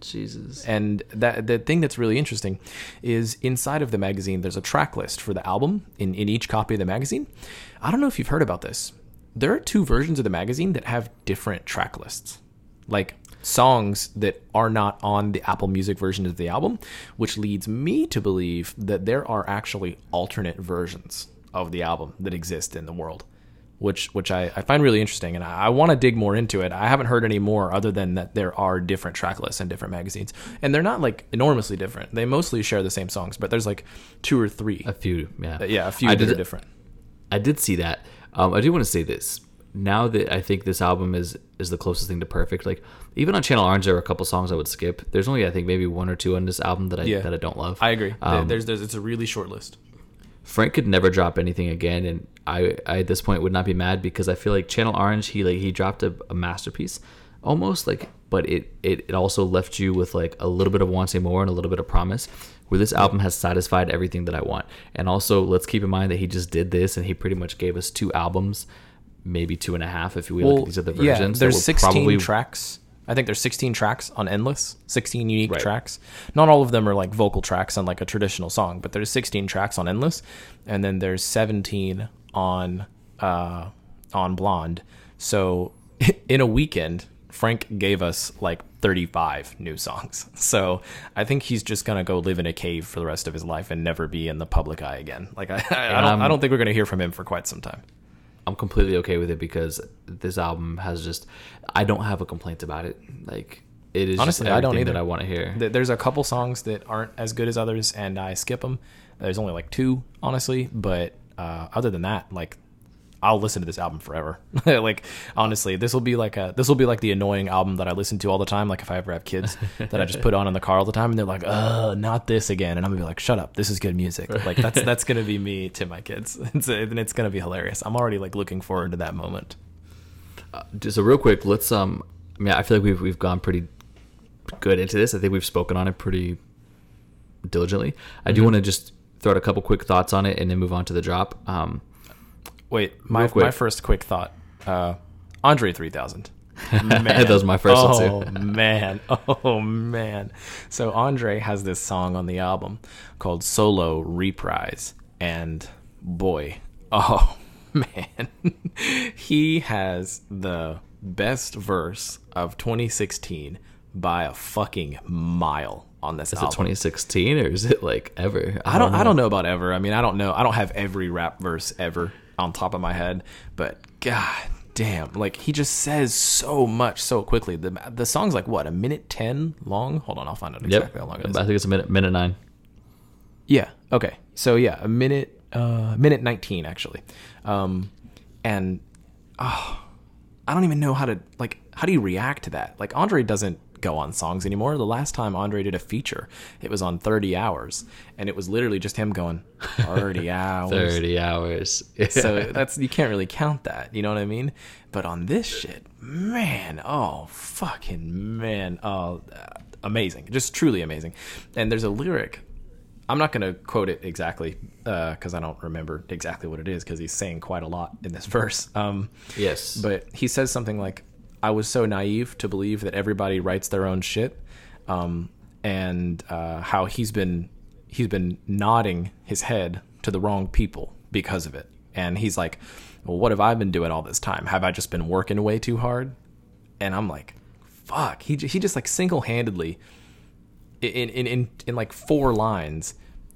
Jesus. and that the thing that's really interesting is inside of the magazine there's a track list for the album in, in each copy of the magazine. I don't know if you've heard about this. There are two versions of the magazine that have different track lists. Like songs that are not on the Apple Music version of the album, which leads me to believe that there are actually alternate versions of the album that exist in the world which which I, I find really interesting and I, I want to dig more into it. I haven't heard any more other than that there are different track lists in different magazines. And they're not like enormously different. They mostly share the same songs, but there's like two or three. A few, yeah. Uh, yeah, a few I that did, are different. I did see that. Um, I do want to say this. Now that I think this album is is the closest thing to perfect, like even on Channel Orange, there are a couple songs I would skip. There's only I think maybe one or two on this album that I Yeah. that I don't love. I agree. Um, there's there's it's a really short list. Frank could never drop anything again, and I, I at this point would not be mad because I feel like Channel Orange he like he dropped a, a masterpiece, almost like, but it, it it also left you with like a little bit of wanting more and a little bit of promise. Where this album has satisfied everything that I want, and also let's keep in mind that he just did this and he pretty much gave us two albums, maybe two and a half if we look at these other versions. yeah, there's were 16 probably tracks. I think there's 16 tracks on Endless, 16 unique Right. tracks. Not all of them are like vocal tracks on like a traditional song, but there's 16 tracks on Endless, and then there's 17 on uh, on Blonde. So (laughs) in a weekend, Frank gave us like 35 new songs. (laughs) So I think he's just gonna go live in a cave for the rest of his life and never be in the public eye again. Like I, I, don't, I don't think we're gonna hear from him for quite some time. I'm completely okay with it because this album has just I don't have a complaint about it. Like it is Honestly, just I don't either. that I want to hear. There's a couple songs that aren't as good as others, and I skip them. There's only like two, honestly, but uh, other than that, like I'll listen to this album forever. (laughs) like honestly, this will be like a this will be like the annoying album that I listen to all the time. Like if I ever have kids that I just put on in the car all the time, and they're like, "Uh, not this again," and I'm gonna be like, "Shut up, this is good music." (laughs) Like that's that's gonna be me to my kids, (laughs) it's, and it's gonna be hilarious. I'm already like looking forward to that moment. just so real quick, let's um. I mean, I feel like we've we've gone pretty good into this. I think we've spoken on it pretty diligently. I Mm-hmm. do want to just throw out a couple quick thoughts on it and then move on to the drop. Um, Wait, my quick. my first quick thought, uh, Andre 3000. (laughs) that was my first oh, one too. man. (laughs) Oh, man. So Andre has this song on the album called Solo Reprise. And boy, (laughs) oh, man. he has the best verse of 2016 by a fucking mile on this Is it 2016 or is it like ever? I don't I don't know about ever. I mean, I don't know. I don't have every rap verse ever on top of my head, but god damn, like he just says so much so quickly. The the song's like what, a minute 10 long? Hold on, I'll find out Yep. exactly how long it is. I think it's a minute minute nine. Yeah. Okay. So yeah, a minute, uh, minute nineteen actually, um, and oh, I don't even know how to like. How do you react to that? Like Andre doesn't go on songs anymore. The last time Andre did a feature, it was on Thirty Hours, and it was literally just him going Thirty (laughs) Hours. 30 hours. So (laughs) that's you can't really count that. You know what I mean? But on this shit, man, oh fucking man, oh, uh, amazing, just truly amazing. And there's a lyric. I'm not going to quote it exactly because I don't remember exactly what it is because he's saying quite a lot in this (laughs) verse. Um, Yes. but he says something like, "I was so naive to believe that everybody writes their own shit," um, and uh, how he's been he's been nodding his head to the wrong people because of it. And he's like, "Well, what have I been doing all this time? Have I just been working way too hard?" And I'm like, "Fuck!" He he just like single handedly in, in in in like four lines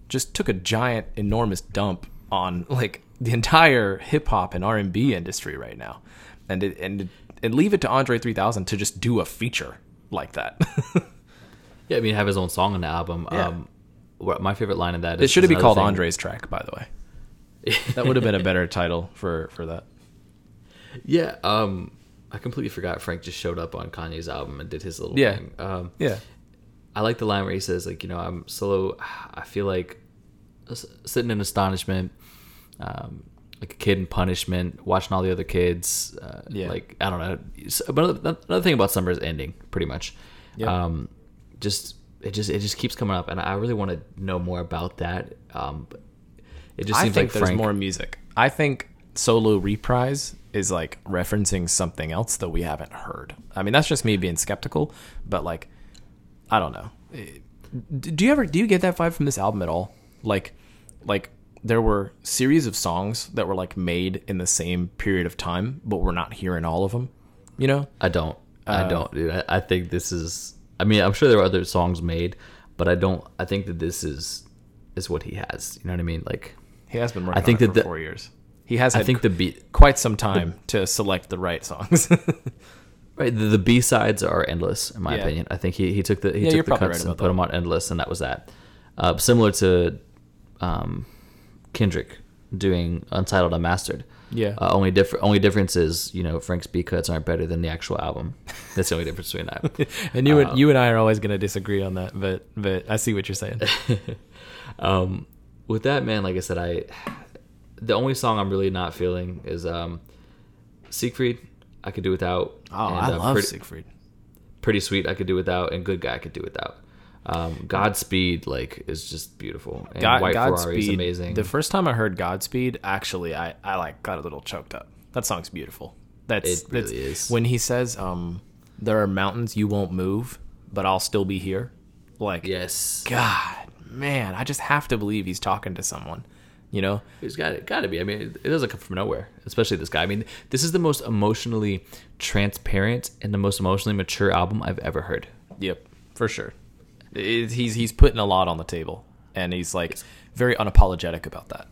just took a giant enormous dump on like the entire hip hop and R&B industry right now. And it, and and leave it to Andre 3000 to just do a feature like that. (laughs) yeah, I mean, have his own song on the album. Yeah. Um, my favorite line of that it is should is be called thing- Andre's track by the way. (laughs) That would have been a better title for for that. Yeah. Um, I completely forgot Frank just showed up on Kanye's album and did his little Yeah. thing. Um, Yeah. I like the line where he says, like, you know, I'm solo. I feel like sitting in astonishment, um, like a kid in punishment, watching all the other kids. Uh, Yeah. Like, I don't know. But another, thing about summer is ending, pretty much. Yep. Um, just it just it just keeps coming up, and I really want to know more about that. Um, it just I seems like there's Frank. more music. I think solo reprise is like referencing something else that we haven't heard. I mean, that's just me being skeptical, but like, I don't know. Eh, Do you ever do you get that vibe from this album at all? Like, like there were series of songs that were like made in the same period of time, but we're not hearing all of them. You know? I don't. Uh, I don't. Dude. I, I think this is. I mean, I'm sure there are other songs made, but I don't. I think that this is is what he has. You know what I mean? Like, He has been working think on it that for the- four years. He has. Had I think the beat, quite some time (laughs) to select the right songs. (laughs) right? The, the B sides are endless, in my Yeah. opinion. I think he, he took the he Yeah, took the cuts right and put them on endless, and that was that. Uh, similar to um, Kendrick doing Untitled Unmastered. Yeah. Uh, only different. Only difference is, you know, Frank's B cuts aren't better than the actual album. (laughs) That's the only difference between that. (laughs) And you Uh, and you and I are always going to disagree on that, but but I see what you're saying. (laughs) um, with that man, like I said, I the only song I'm really not feeling is um, Siegfried. I could do without. Oh, and, I uh, love pretty, Siegfried. pretty sweet. I could do without, and good guy I could do without. Um, Godspeed like is just beautiful. And God, White Ferrari is Godspeed. amazing. The first time I heard Godspeed, actually, I I like got a little choked up. That song's beautiful. That's It really that's, is. when he says, um, "There are mountains you won't move, but I'll still be here." Like, yes, God, man, I just have to believe he's talking to someone. You know? It's got it. Got to be. I mean, it, it doesn't come from nowhere. Especially this guy. I mean, this is the most emotionally transparent and the most emotionally mature album I've ever heard. Yep, for sure. It- he's he's putting a lot on the table, and he's like very unapologetic about that.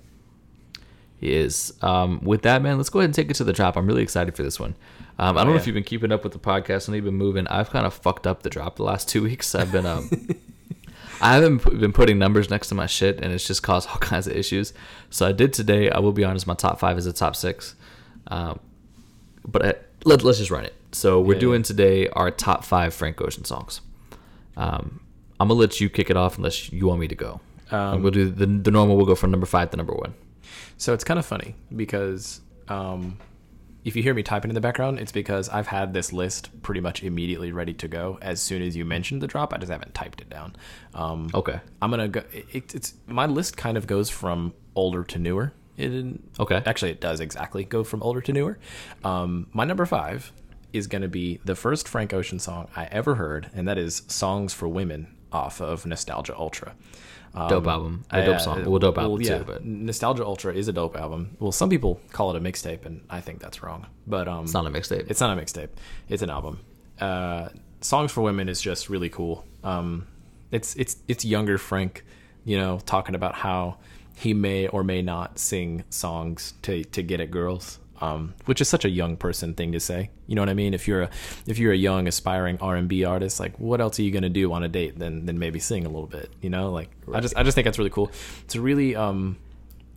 He is. Um, with that, man, let's go ahead and take it to the drop. I'm really excited for this one. Um, I don't know yeah. if you've been keeping up with the podcast and you've been moving. I've kind of fucked up the drop the last (laughs) two weeks. I've been, um, (laughs) I haven't been putting numbers next to my shit, and it's just caused all (laughs) kinds of issues. So I did today. I will be honest, my top five is a top six. Um, but I, let, let's just run it. So we're Yeah, doing today our top five Frank Ocean songs. Um, I'm gonna let you kick it off unless you want me to go. Um, we'll do the, the normal. We'll go from number five to number one. So it's kind of funny because um, if you hear me typing in the background, it's because I've had this list pretty much immediately ready to go as soon as you mentioned the drop. I just haven't typed it down. Um, Okay. I'm gonna go. It, it's my list kind of goes from older to newer. It, Okay. Actually, it does exactly go from older to newer. Um, my number five is going to be the first Frank Ocean song I ever heard, and that is "Songs for Women" off of Nostalgia Ultra. Um, Dope album. A dope song. Well, dope album yeah, too, but Nostalgia Ultra is a dope album. Well, some people call it a mixtape, and I think that's wrong. But um, it's not a mixtape. it's not a mixtape. It's an album. Uh, Songs for Women is just really cool. Um, it's it's it's younger Frank, you know, talking about how he may or may not sing songs to to get at girls. Um, which is such a young person thing to say. You know what I mean? If you're a if you're a young aspiring R and B artist, like what else are you gonna do on a date than than maybe sing a little bit? You know, like I just I just think that's really cool. It's a really um,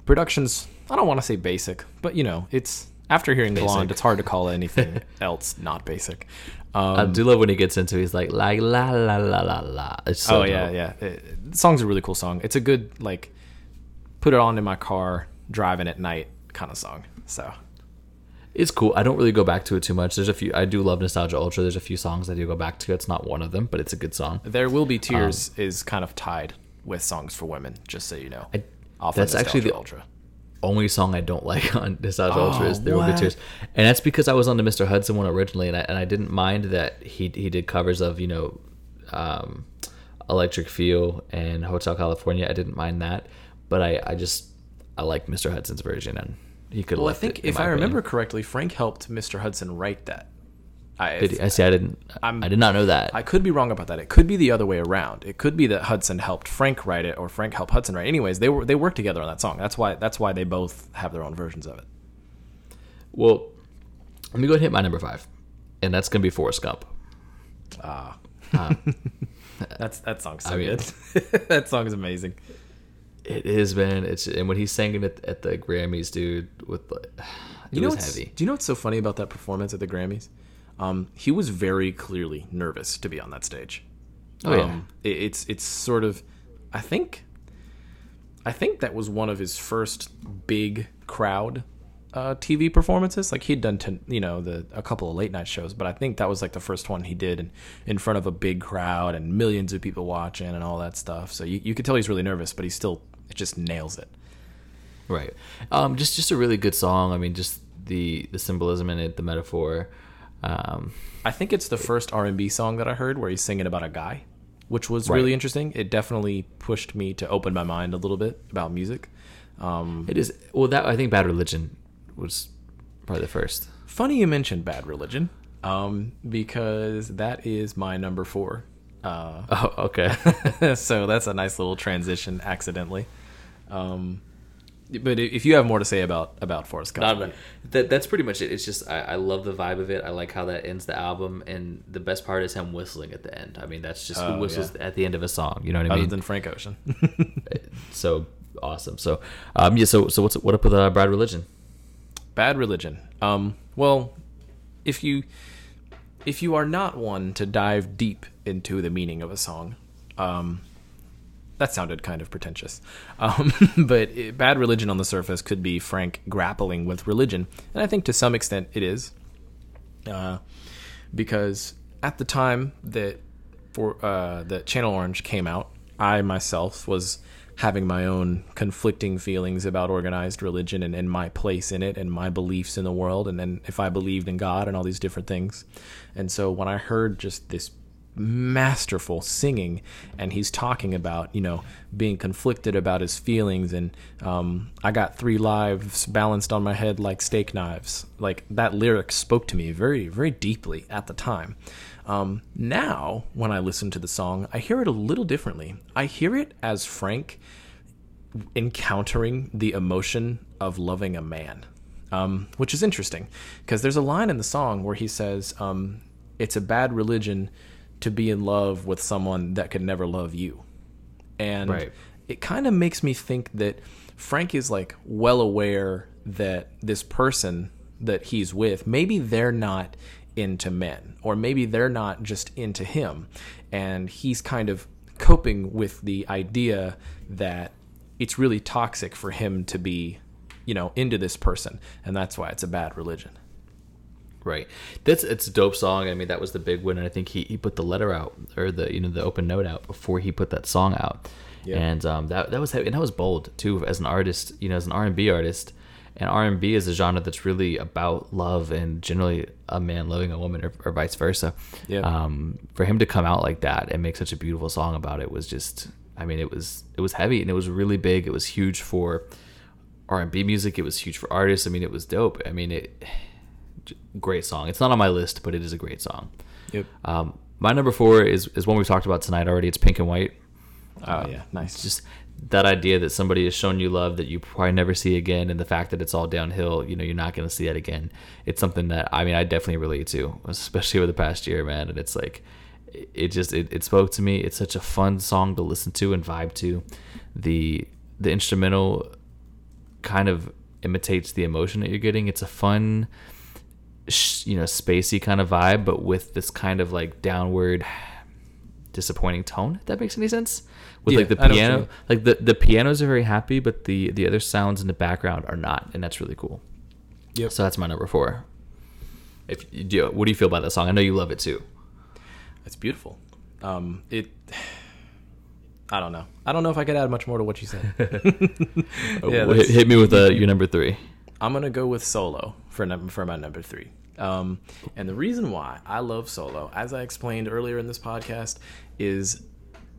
productions. I don't want to say basic, but you know, it's after hearing the Blonde, it's hard to call (laughs) anything else not basic. Um, I do love when he gets into. it. He's like like la la la la la. It's so oh yeah, yeah. It, the song's a really cool song. It's a good like put it on in my car driving at night kind of song. So It's cool. I don't really go back to it too much. There's a few. I do love Nostalgia Ultra. There's a few songs I do go back to. It's not one of them, but it's a good song. there will be tears Um, is kind of tied with songs for women. Just so you know, I- Off of that's actually the- Ultra. only song I don't (laughs) like on Nostalgia Oh, Ultra is There Will Be? Tears, and that's because I was on the Mr. Hudson one originally, and I, and I didn't mind that he he did covers of you know, um, Electric Feel and Hotel California. I didn't mind that, but I I just I like Mr. Hudson's version, and he could. Well, I think if I remember correctly, Frank helped Mr. Hudson write that. I, Did he? I see. I didn't. I'm- I did not know that. I could be wrong about that. It could be the other way around. It could be that Hudson helped Frank write it, or Frank helped Hudson write. it. Anyways, they were they worked together on that song. That's why that's why they both have their own versions of it. well, let me go ahead and hit my number five, and that's gonna be Forrest Gump. Ah, (laughs) that's that song's so I mean- good. (laughs) that song is amazing. It is, man. It's and when he's singing it at the Grammys, dude, with it (sighs) You know was heavy. Do you know what's so funny about that performance at the Grammys? Um, he was very clearly nervous to be on that stage. Oh, yeah. Um, it, it's it's sort of, I think, I think that was one of his first big crowd uh, TV performances. Like he'd done, to, you know, the a couple of late night shows, but I think that was like the first one he did in, in front of a big crowd and millions of people watching and all that stuff. So you, you could tell he's really nervous, but he still just nails it. Right. Um, just just a really good song. I mean, just the the symbolism in it, the metaphor. Um, I think it's the first R and B song that I heard where he's singing about a guy, which was Right. really interesting. It definitely pushed me to open my mind a little bit about music. Um, it is well that I think Bad Religion was probably the first. funny you mentioned Bad Religion, um, because that is my number four. Uh, Oh, okay. (laughs) so that's a nice little transition, accidentally. Um, but if you have more to say about about Forrest Gump, that that's pretty much it. It's just I, I love the vibe of it. I like how that ends the album, and the best part is him whistling at the end. I mean, that's just Oh, who whistles yeah. at the end of a song. You know what I mean? other than Frank Ocean, (laughs) so awesome. So um, yeah. So so what's what up with uh, Bad Religion? Bad Religion. Um, well, if you if you are not one to dive deep into the meaning of a song, um, that sounded kind of pretentious. Um, (laughs) but it, Bad Religion on the surface could be Frank grappling with religion, and I think to some extent it is, uh, because at the time that for uh, that Channel Orange came out, I myself was having my own conflicting feelings about organized religion and, and my place in it and my beliefs in the world and then if I believed in God and all these different things. And so when I heard just this masterful singing and he's talking about you know being conflicted about his feelings and um, i got three lives balanced on my head like steak knives like that lyric spoke to me very very deeply at the time um, now when i listen to the song i hear it a little differently i hear it as frank encountering the emotion of loving a man, um, which is interesting because there's a line in the song where he says, um, "It's a bad religion to be in love with someone that could never love you," and Right. it kind of makes me think that Frank is like well aware that this person that he's with, maybe they're not into men, or maybe they're not just into him, and he's kind of coping with the idea that it's really toxic for him to be, you know, into this person, and that's why it's a bad religion. Right. That's it's a dope song. I mean, that was the big win, and I think he, he put the letter out or the you know the open note out before he put that song out. Yeah. And um, that that was heavy, and that was bold too as an artist. You know, as an R and B artist, and R and B is a genre that's really about love and generally a man loving a woman or, or vice versa. Yeah. Um, for him to come out like that and make such a beautiful song about it was just. I mean, it was it was heavy and it was really big. It was huge for R and B music. It was huge for artists. I mean, it was dope. I mean, it (sighs) great song. It's not on my list, but it is a great song. Yep. Um, my number four is is one we've talked about tonight already. It's Pink and White. Oh uh, yeah, nice. Just that idea that somebody has shown you love that you probably never see again, and the fact that it's all downhill. You know, you're not going to see that again. It's something that I mean, I definitely relate to, especially over the past year, man. And it's like, it- it just it, it spoke to me. It's such a fun song to listen to and vibe to. The the instrumental kind of imitates the emotion that you're getting. It's a fun, you know, spacey kind of vibe, but with this kind of like downward, disappointing tone. If that makes any sense? With Yeah, like the I know what you piano, like the the pianos are very happy, but the the other sounds in the background are not, and that's really cool. Yep. So that's my number four. If you do, what do you feel about that song? I know you love it too. It's beautiful. Um, it (sighs) I don't know. I don't know if I could add much more to what you said. (laughs) (laughs) Oh, Yeah, hit, hit me with uh, your number three. I'm gonna go with Solo for number for my number three. Um, and the reason why I love Solo, as I explained earlier in this podcast, is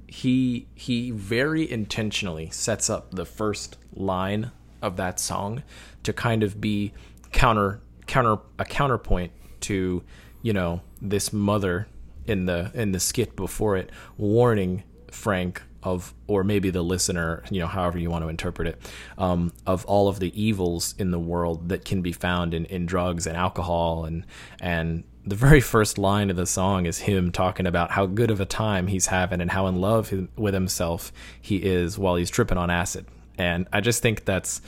he he very intentionally sets up the first line of that song to kind of be counter counter a counterpoint to you know this mother in the in the skit before it warning Frank of or maybe the listener you know however you want to interpret it um, of all of the evils in the world that can be found in, in drugs and alcohol and and the very first line of the song is him talking about how good of a time he's having and how in love with himself he is while he's tripping on acid. And I just think that's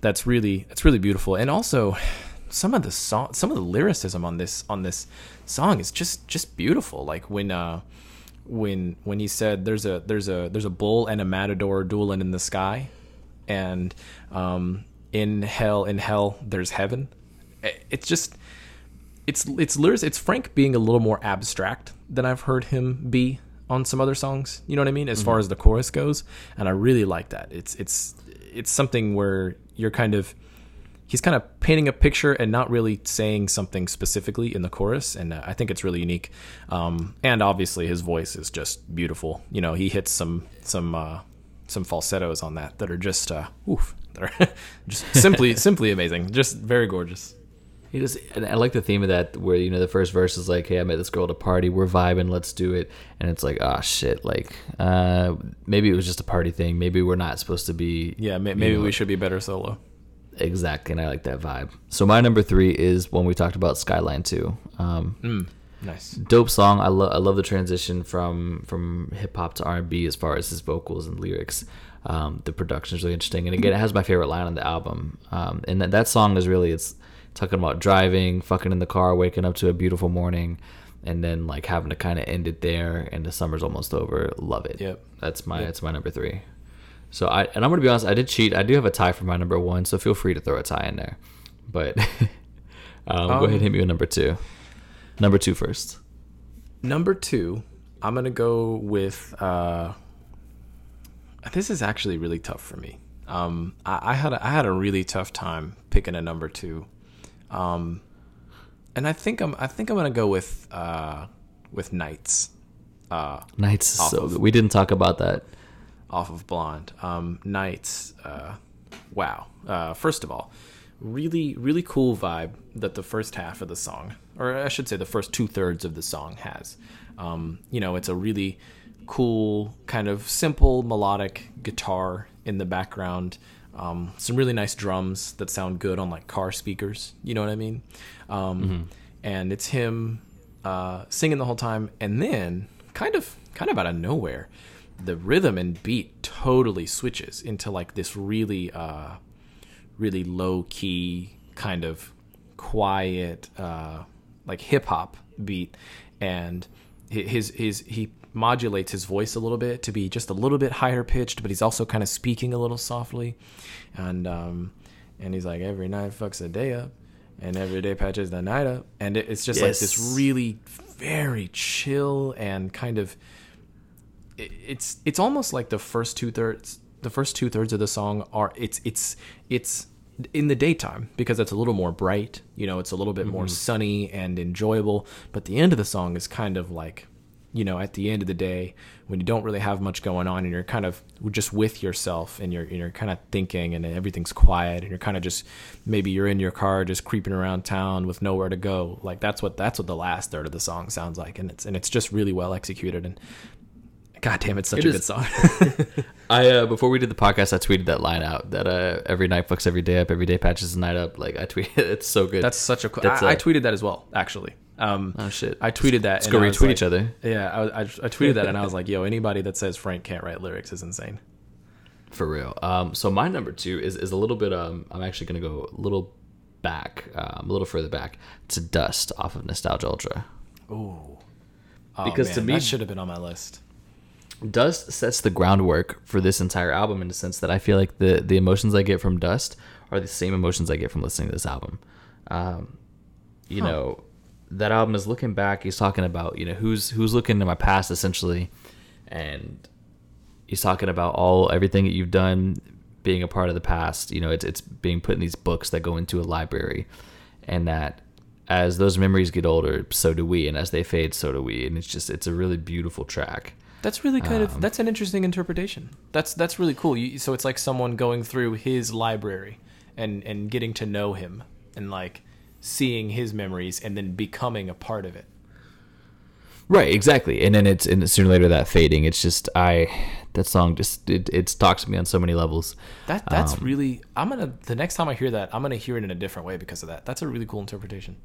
that's really it's really beautiful. And also some of the song some of the lyricism on this on this song is just just beautiful. Like when uh when when he said there's a there's a there's a bull and a matador dueling in the sky and um in hell in hell there's heaven. It's just it's it's lyrics it's frank being a little more abstract than i've heard him be on some other songs you know what i mean as far as the chorus goes and i really like that. It's it's it's something where you're kind of he's kind of painting a picture and not really saying something specifically in the chorus and uh, i think it's really unique. Um, and obviously his voice is just beautiful. You know he hits some some uh, some falsettos on that that are just uh, oof that are (laughs) just simply (laughs) simply amazing. Just very gorgeous He just, and I like the theme of that, where you know the first verse is like, "Hey, I met this girl at a party. We're vibing. Let's do it." And it's like, "Ah, shit. Like, uh, maybe it was just a party thing. Maybe we're not supposed to be." yeah you maybe know, we should be better solo exactly. And I like that vibe. So my number three is when we talked about, Skyline To. Um, nice dope song. I love I love the transition from from hip hop to R and B as far as his vocals and lyrics. Um, the production is really interesting, and again, it has my favorite line on the album. Um, and that that song is really it's talking about driving, fucking in the car, waking up to a beautiful morning, and then like having to kind of end it there. And the summer's almost over. Love it. Yep. That's my Yep. that's my number three. So I and I'm gonna be honest, I did cheat. I do have a tie for my number one, so feel free to throw a tie in there. But (laughs) um, go ahead and hit me with number two. Number two first. Number two, I'm gonna go with. Uh, this is actually really tough for me. Um, I, I had a, I had a really tough time picking a number two, um, and I think I'm I think I'm gonna go with uh, with Nights. Uh, Nights is so of- good. We didn't talk about that. off of Blonde. Um, Nights, uh, wow. Uh, first of all, really, really cool vibe that the first half of the song, or I should say the first two thirds of the song has. Um, you know, it's a really cool, kind of simple melodic guitar in the background. Um, some really nice drums that sound good on like car speakers. You know what I mean? Um, And it's him uh, singing the whole time, and then kind of, kind of out of nowhere, the rhythm and beat totally switches into like this really, uh, really low key kind of quiet, uh, like hip hop beat, and his his he modulates his voice a little bit to be just a little bit higher pitched, but he's also kind of speaking a little softly, and um, and he's like every night fucks a day up, and every day patches the night up, and it, it's just like this really very chill and kind of it- it's it's almost like the first two thirds the first two thirds of the song are it's it's it's in the daytime because it's a little more bright you know it's a little bit more sunny and enjoyable but the end of the song is kind of like you know at the end of the day when you don't really have much going on and you're kind of just with yourself and you're and you're kind of thinking and everything's quiet and you're kind of just maybe you're in your car just creeping around town with nowhere to go like that's what that's what the last third of the song sounds like and it's and it's just really well executed and God damn, it's such It a is- good song. (laughs) (laughs) I uh, before we did the podcast, I tweeted that line out that uh, every night fucks every day up, every day patches the night up. Like I tweeted, (laughs) it's so good. That's such a cool. That's I, tweeted that as well, actually. Um, oh shit. I tweeted that. Let's and go I retweet like- each other Yeah, I, I, I tweeted that and I was (laughs) like, "Yo, anybody that says Frank can't write lyrics is insane." for real. Um, so my number two is is a little bit. Um, I'm actually gonna go a little back, um, a little further back to Dust off of Nostalgia Ultra. Oh, Because to me- that should have been on my list. Dust sets the groundwork for this entire album in the sense that I feel like the the emotions I get from Dust are the same emotions I get from listening to this album. Um, you know, that album is looking back. He's talking about you know who's who's looking to my past essentially, and he's talking about all everything that you've done being a part of the past. You know, it's it's being put in these books that go into a library, and that as those memories get older, so do we, and as they fade, so do we. And it's just it's a really beautiful track. That's really kind Um, of that's an interesting interpretation. That's that's really cool. You, so it's like someone going through his library and and getting to know him and like seeing his memories and then becoming a part of it. Right, exactly. And then it's and sooner or later that fading. It's just I that song just it it talks to me on so many levels. That that's Um, really I'm gonna the next time I hear that I'm gonna hear it in a different way because of that. That's a really cool interpretation.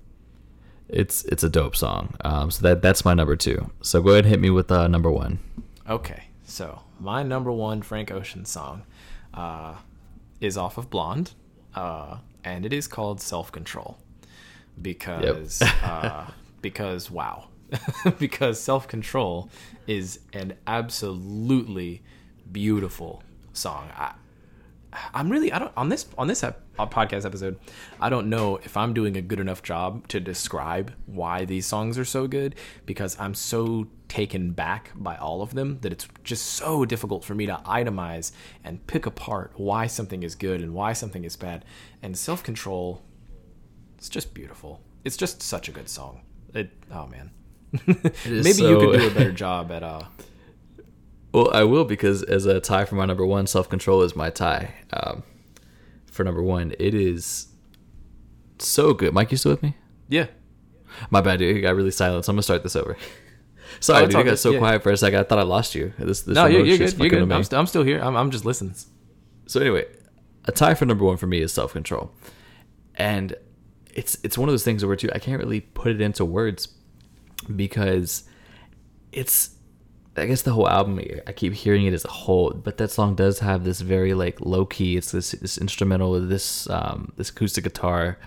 It's it's a dope song. Um, so that that's my number two. So go ahead and hit me with uh, number one. Okay, so my number one Frank Ocean song uh, is off of Blonde, uh, and it is called Self Control because uh, because wow, (laughs) because Self Control is an absolutely beautiful song. I, I'm really I don't on this on this ep- uh, podcast episode. I don't know if I'm doing a good enough job to describe why these songs are so good because I'm so taken back by all of them that it's just so difficult for me to itemize and pick apart why something is good and why something is bad. And self control, it's just beautiful. It's just such a good song. It oh man. (laughs) Maybe you could do a better (laughs) job at uh Well, I will because as a tie for my number one, self control is my tie. Um, for number one, it is so good. Mike, you still with me? yeah. My bad, dude. You got really silent. So I'm gonna start this over. (laughs) Sorry, Oh, dude. I got so Yeah. quiet for a second. I thought I lost you. This, this No, you're, you're good. You're good. I'm, st- I'm still here. I'm, I'm just listening. So anyway, a tie for number one for me is self control, and it's it's one of those things where too I can't really put it into words because it's I guess the whole album I keep hearing it as a whole, but that song does have this very like low key. It's this this instrumental with this um this acoustic guitar,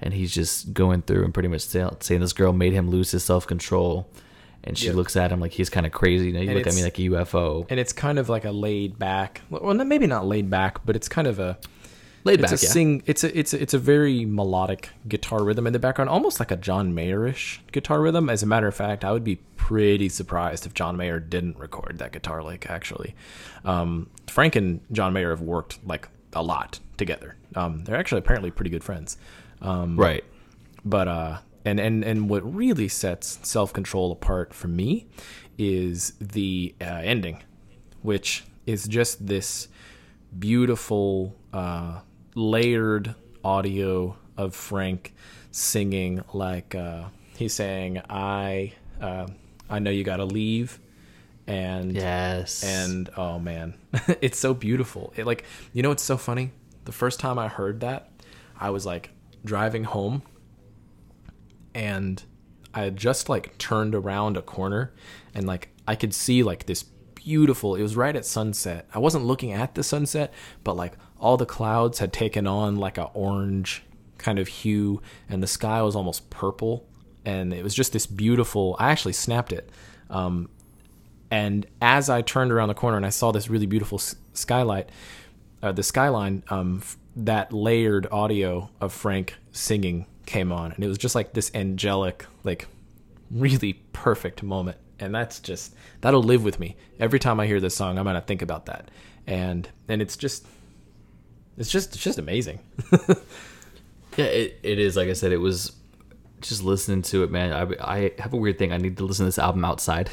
and he's just going through and pretty much saying this girl made him lose his self control. And she Yeah. looks at him like he's kind of crazy. You, look at me like a UFO. and it's kind of like a laid back well maybe not laid back but it's kind of a Laid it's back, a yeah. sing it's a it's a, it's a very melodic guitar rhythm in the background almost like a john mayer-ish guitar rhythm as a matter of fact i would be pretty surprised if john mayer didn't record that guitar lick actually um, frank and john mayer have worked like a lot together um, they're actually apparently pretty good friends um, right. but uh and and and what really sets self-control apart for me is the uh, ending which is just this beautiful uh layered audio of frank singing like uh he's saying i uh i know you gotta leave and Yes. and oh man. (laughs) It's so beautiful. It like you know it's so funny? The first time i heard that i was like driving home and i had just like turned around a corner and like i could see like this beautiful it was right at sunset. I wasn't looking at the sunset but like all the clouds had taken on like a orange kind of hue and the sky was almost purple and it was just this beautiful i actually snapped it um, and as I turned around the corner and I saw this really beautiful skylight, uh, the skyline, um, that layered audio of Frank singing came on, and it was just like this angelic, like really perfect moment. And that's just that'll live with me every time I hear this song. I'm gonna think about that, and and it's just, it's just it's just amazing. (laughs) Yeah, it, it is. Like I said, it was just listening to it, man. I, I have a weird thing. I need to listen to this album outside.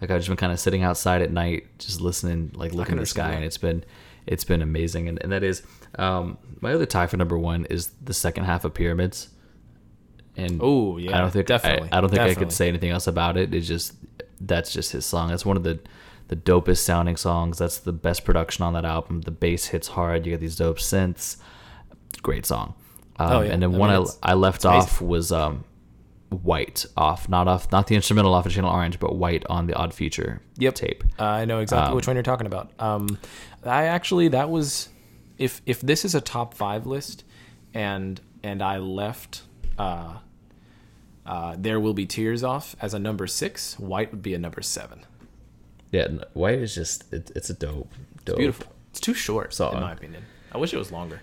Like I've just been kind of sitting outside at night, just listening, like looking at the sky, that. and it's been it's been amazing. And, and that is um, my other tie for number one is the second half of Pyramids. And Oh, yeah, I don't think definitely, I, I don't think I could say anything else about it. It's just that's just his song. That's one of the the dopest sounding songs. That's the best production on that album. The bass hits hard. You get these dope synths. Great song. Um, Oh, yeah. And then I one mean, I, I left off was um, White off, not off, not the instrumental off of Channel Orange, but White on the Odd Future Yep. tape. Uh, I know exactly Um, which one you're talking about. Um, I actually that was if if this is a top five list, and and I left, uh, uh, there will be tears off as a number six. White would be a number seven. Yeah, White is just it, it's a dope, dope, Beautiful. It's too short, Song. in my opinion. I wish it was longer.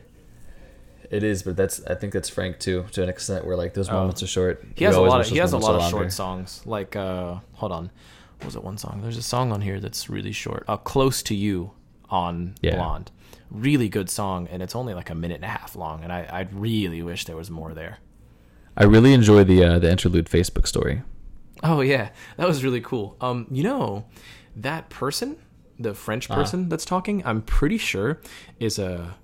It is, but that's I think that's Frank too, to an extent where like those moments are short. Oh. He has a lot. Of, he has a lot of short songs. Like uh, hold on, what was it one song? There's a song on here that's really short. Uh, Close to You on Yeah. Blonde. Really good song, and it's only like a minute and a half long, and I, I really wish there was more there. I really enjoy the uh, the interlude Facebook story. Oh yeah, that was really cool. Um, you know, that person, the French person that's talking, I'm pretty sure is a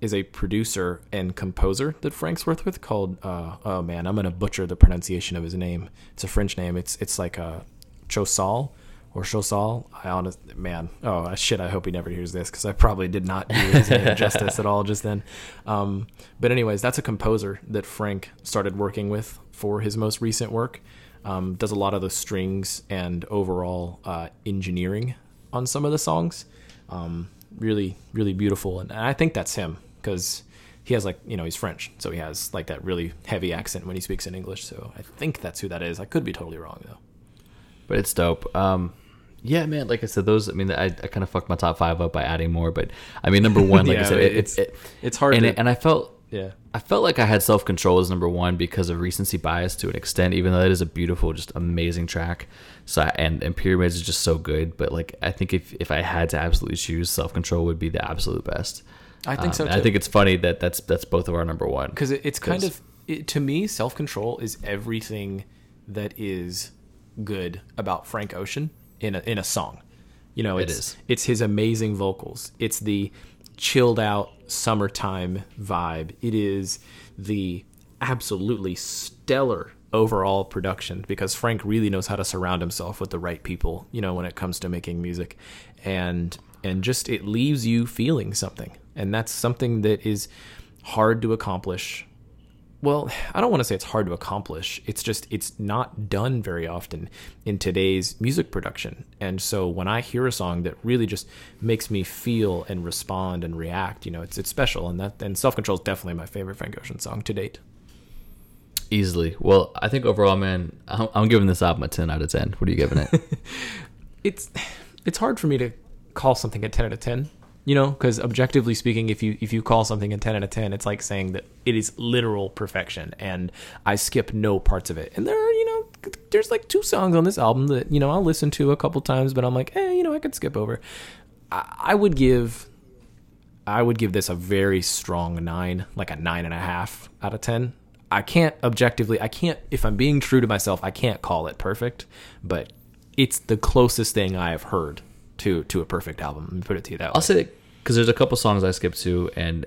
is a producer and composer that Frank's worked with called uh, oh man, I'm gonna butcher the pronunciation of his name. It's a French name. It's it's like a Chosal or Chosal. I honest man. Oh shit! I hope he never hears this because I probably did not do his name (laughs) justice at all just then. Um, but anyways, that's a composer that Frank started working with for his most recent work. Um, does a lot of the strings and overall uh, engineering on some of the songs. Um, really, really beautiful, and I think that's him because he has like you know he's French, so he has like that really heavy accent when he speaks in English. So I think that's who that is. I could be totally wrong though. but it's dope. Um, yeah, man. Like I said, those. I mean, I, I kind of fucked my top five up by adding more, but I mean, number one, like I (laughs) Yeah, said, it, it's- it, it's hard and to- it, and I felt Yeah. I felt like I had self control as number one because of recency bias to an extent, even though it is a beautiful, just amazing track. So I- and and pyramids is just so good, but like I think if if I had to absolutely choose, self control would be the absolute best. I think um, so, and I think it's funny that that's that's both of our number one because it, it's kind of it, to me self control is everything that is good about Frank Ocean in a in a song. You know, It it's it's his amazing vocals. It's the chilled out summertime vibe. It is the absolutely stellar overall production because Frank really knows how to surround himself with the right people, you know, when it comes to making music. And and just it leaves you feeling something. And that's something that is hard to accomplish well, (sighs) I don't want to say it's hard to accomplish. It's just it's not done very often in today's music production. And so when I hear a song that really just makes me feel and respond and react, you know, it's it's special. And that and self control is definitely my favorite Frank Ocean song to date. easily. Well, I think overall, man, I'm, I'm giving this album a ten out of ten. What are you giving it? (laughs) It's it's hard for me to call something a ten out of ten. You know, because objectively speaking, if you if you call something a ten out of ten, it's like saying that it is literal perfection, and I skip no parts of it. And there are, you know, there's like two songs on this album that you know I'll listen to a couple times, but I'm like, eh, you know, I could skip over. I, I would give, I would give this a very strong nine, like a nine and a half out of ten. I can't objectively, I can't, if I'm being true to myself, I can't call it perfect, but it's the closest thing I have heard to to a perfect album. Let me put it to you that way. I'll say it because there's a couple songs I skipped to, and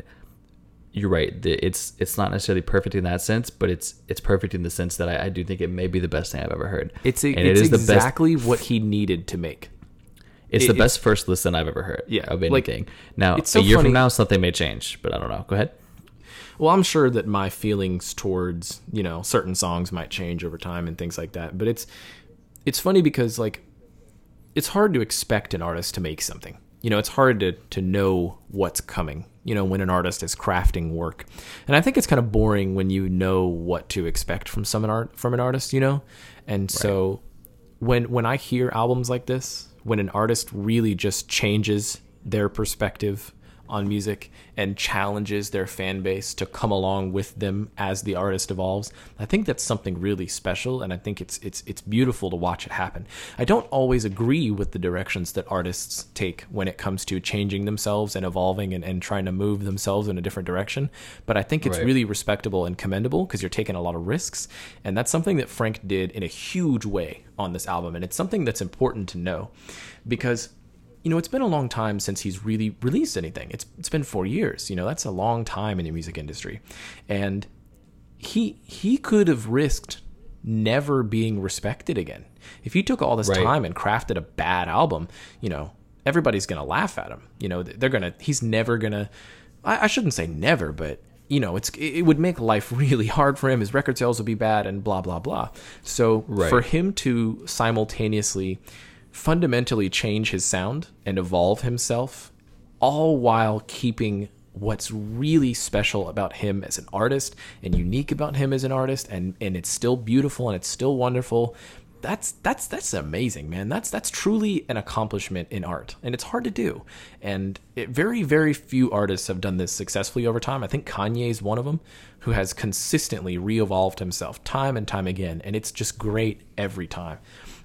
you're right. the- It's it's not necessarily perfect in that sense, but it's it's perfect in the sense that I, I do think it may be the best thing I've ever heard. It's, a, and it's it is the best. exactly what he needed to make. It's it- the best first listen I've ever heard. Yeah, of like, anything. now, it's so a year funny- from now, something may change, but I don't know. Go ahead. Well, I'm sure that my feelings towards, you know, certain songs might change over time and things like that. But it's it's funny because like it's hard to expect an artist to make something. You know, it's hard to to know what's coming, you know, when an artist is crafting work. And I think it's kind of boring when you know what to expect from some an art from an artist, you know? And so when when I hear albums like this, when an artist really just changes their perspective on music and challenges their fan base to come along with them as the artist evolves, I think that's something really special and I think it's it's it's beautiful to watch it happen. I don't always agree with the directions that artists take when it comes to changing themselves and evolving and, and trying to move themselves in a different direction, but I think it's Right. really respectable and commendable because you're taking a lot of risks and that's something that Frank did in a huge way on this album and it's something that's important to know because you know it's been a long time since he's really released anything. It's it's been 4 years you know that's a long time in the music industry. And he he could have risked never being respected again. If he took all this Right. time and crafted a bad album you know everybody's gonna laugh at him. You know they're gonna he's never gonna I, I shouldn't say never but you know it's it would make life (laughs) really hard for him. His record sales would be bad and blah blah blah. So Right. for him to simultaneously fundamentally change his sound and evolve himself all while keeping what's really special about him as an artist and unique about him as an artist and and it's still beautiful and it's still wonderful that's that's that's amazing, man. That's that's truly an accomplishment in art, and it's hard to do. And it, very very few artists have done this successfully over time. I think Kanye is one of them who has consistently re-evolved himself time and time again, and it's just great every time.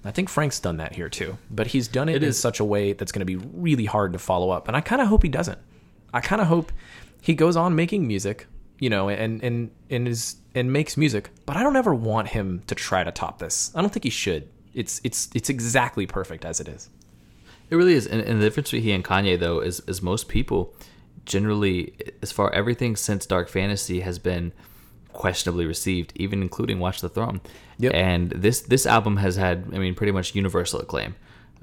I think Frank's done that here too, but he's done it, It in is- such a way that's going to be really hard to follow up. And I kind of hope he doesn't. I kind of hope he goes on making music, you know, and and and is and makes music. But I don't ever want him to try to top this. I don't think he should. It's it's it's exactly perfect as it is. It really is, and, and the difference between he and Kanye though is is most people generally, as far everything since Dark Fantasy has been questionably received, even including Watch the Throne. Yep. And this this album has had, I mean, pretty much universal acclaim.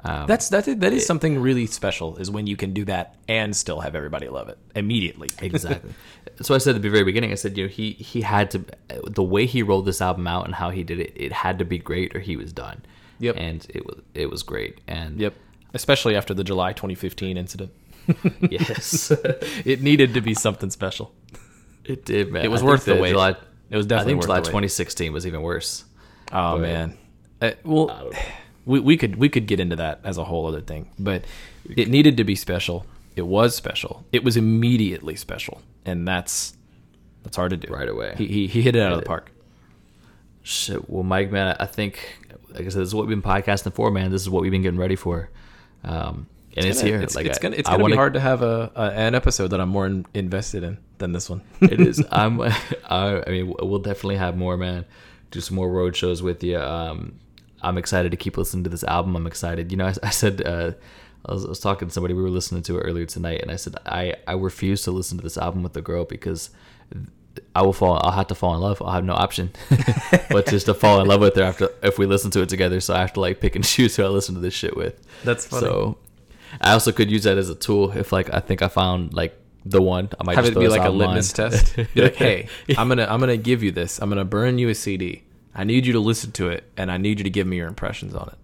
Um, That's that is, that is something really special. Is when you can do that and still have everybody love it immediately. (laughs) exactly. so I said at the very beginning, I said, you know, he he had to the way he rolled this album out and how he did it, it had to be great or he was done. Yep. And it was it was great. And Yep. Especially after the July 2015 incident, (laughs) yes, (laughs) it needed to be something special. it did. Man, It was I worth the wait. July, It was definitely. I think July the wait. 2016 was even worse. Oh But- man. Uh, well, we, we could we could get into that as a whole other thing, but it needed to be special. It was special. It was immediately special, and that's that's hard to do Right away. He he, he hit it out of the park. Shit. Well, Mike, man, I think, like I said, this is what we've been podcasting for, man. This is what we've been getting ready for. Um, and it's, gonna- here. It's, like it's I- gonna it's I gonna wanna- be hard to have a, a an episode that I'm more in, invested in than this one. it is. (laughs) I'm. (laughs) I, I mean, we'll definitely have more, man. Do some more road shows with you. Um, I'm excited to keep listening to this album. I'm excited. You know, I, I said uh, I, was, I was talking to somebody. We were listening to it earlier tonight, and I said I I refuse to listen to this album with the girl because. I will fall. I'll have to fall in love. I'll have no option, (laughs) but just to fall in love with her after if we listen to it together. So I have to like pick and (laughs) choose who I listen to this shit with. That's funny. So I also could use that as a tool if like I think I found like the one. I might have just it be like a litmus (laughs) test. Like, hey, I'm gonna I'm gonna give you this. I'm gonna burn you a CD. I need you to listen to it, and I need you to give me your impressions on it.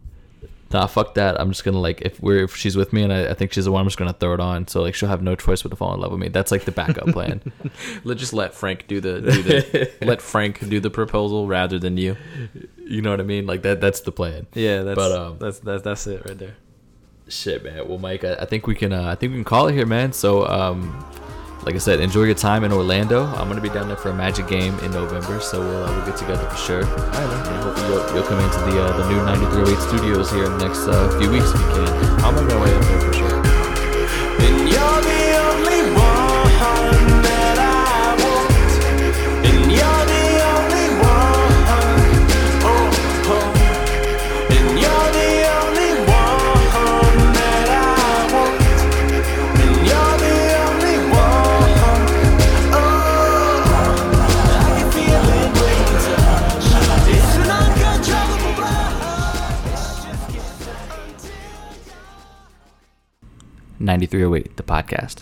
Nah, fuck that. I'm just gonna like if we're if she's with me and I, I think she's the one, I'm just gonna throw it on. So like she'll have no choice but to fall in love with me. That's like the backup plan. (laughs) Let just let Frank do the, do the (laughs) let Frank do the proposal rather than you. you know what I mean? Like that. That's the plan. Yeah, that's But, um, that's that's that's it right there. Shit, man. Well, Mike, I, I think we can. Uh, I think we can call it here, man. So, um, like I said, enjoy your time in Orlando. I'm gonna be down there for a Magic game in November, so we'll, uh, we'll get together for sure. And hopefully you'll, you'll come into the uh, the new 9308 studios here in the next uh, few weeks if you can. I'm on my way up there for sure. 9308, the podcast.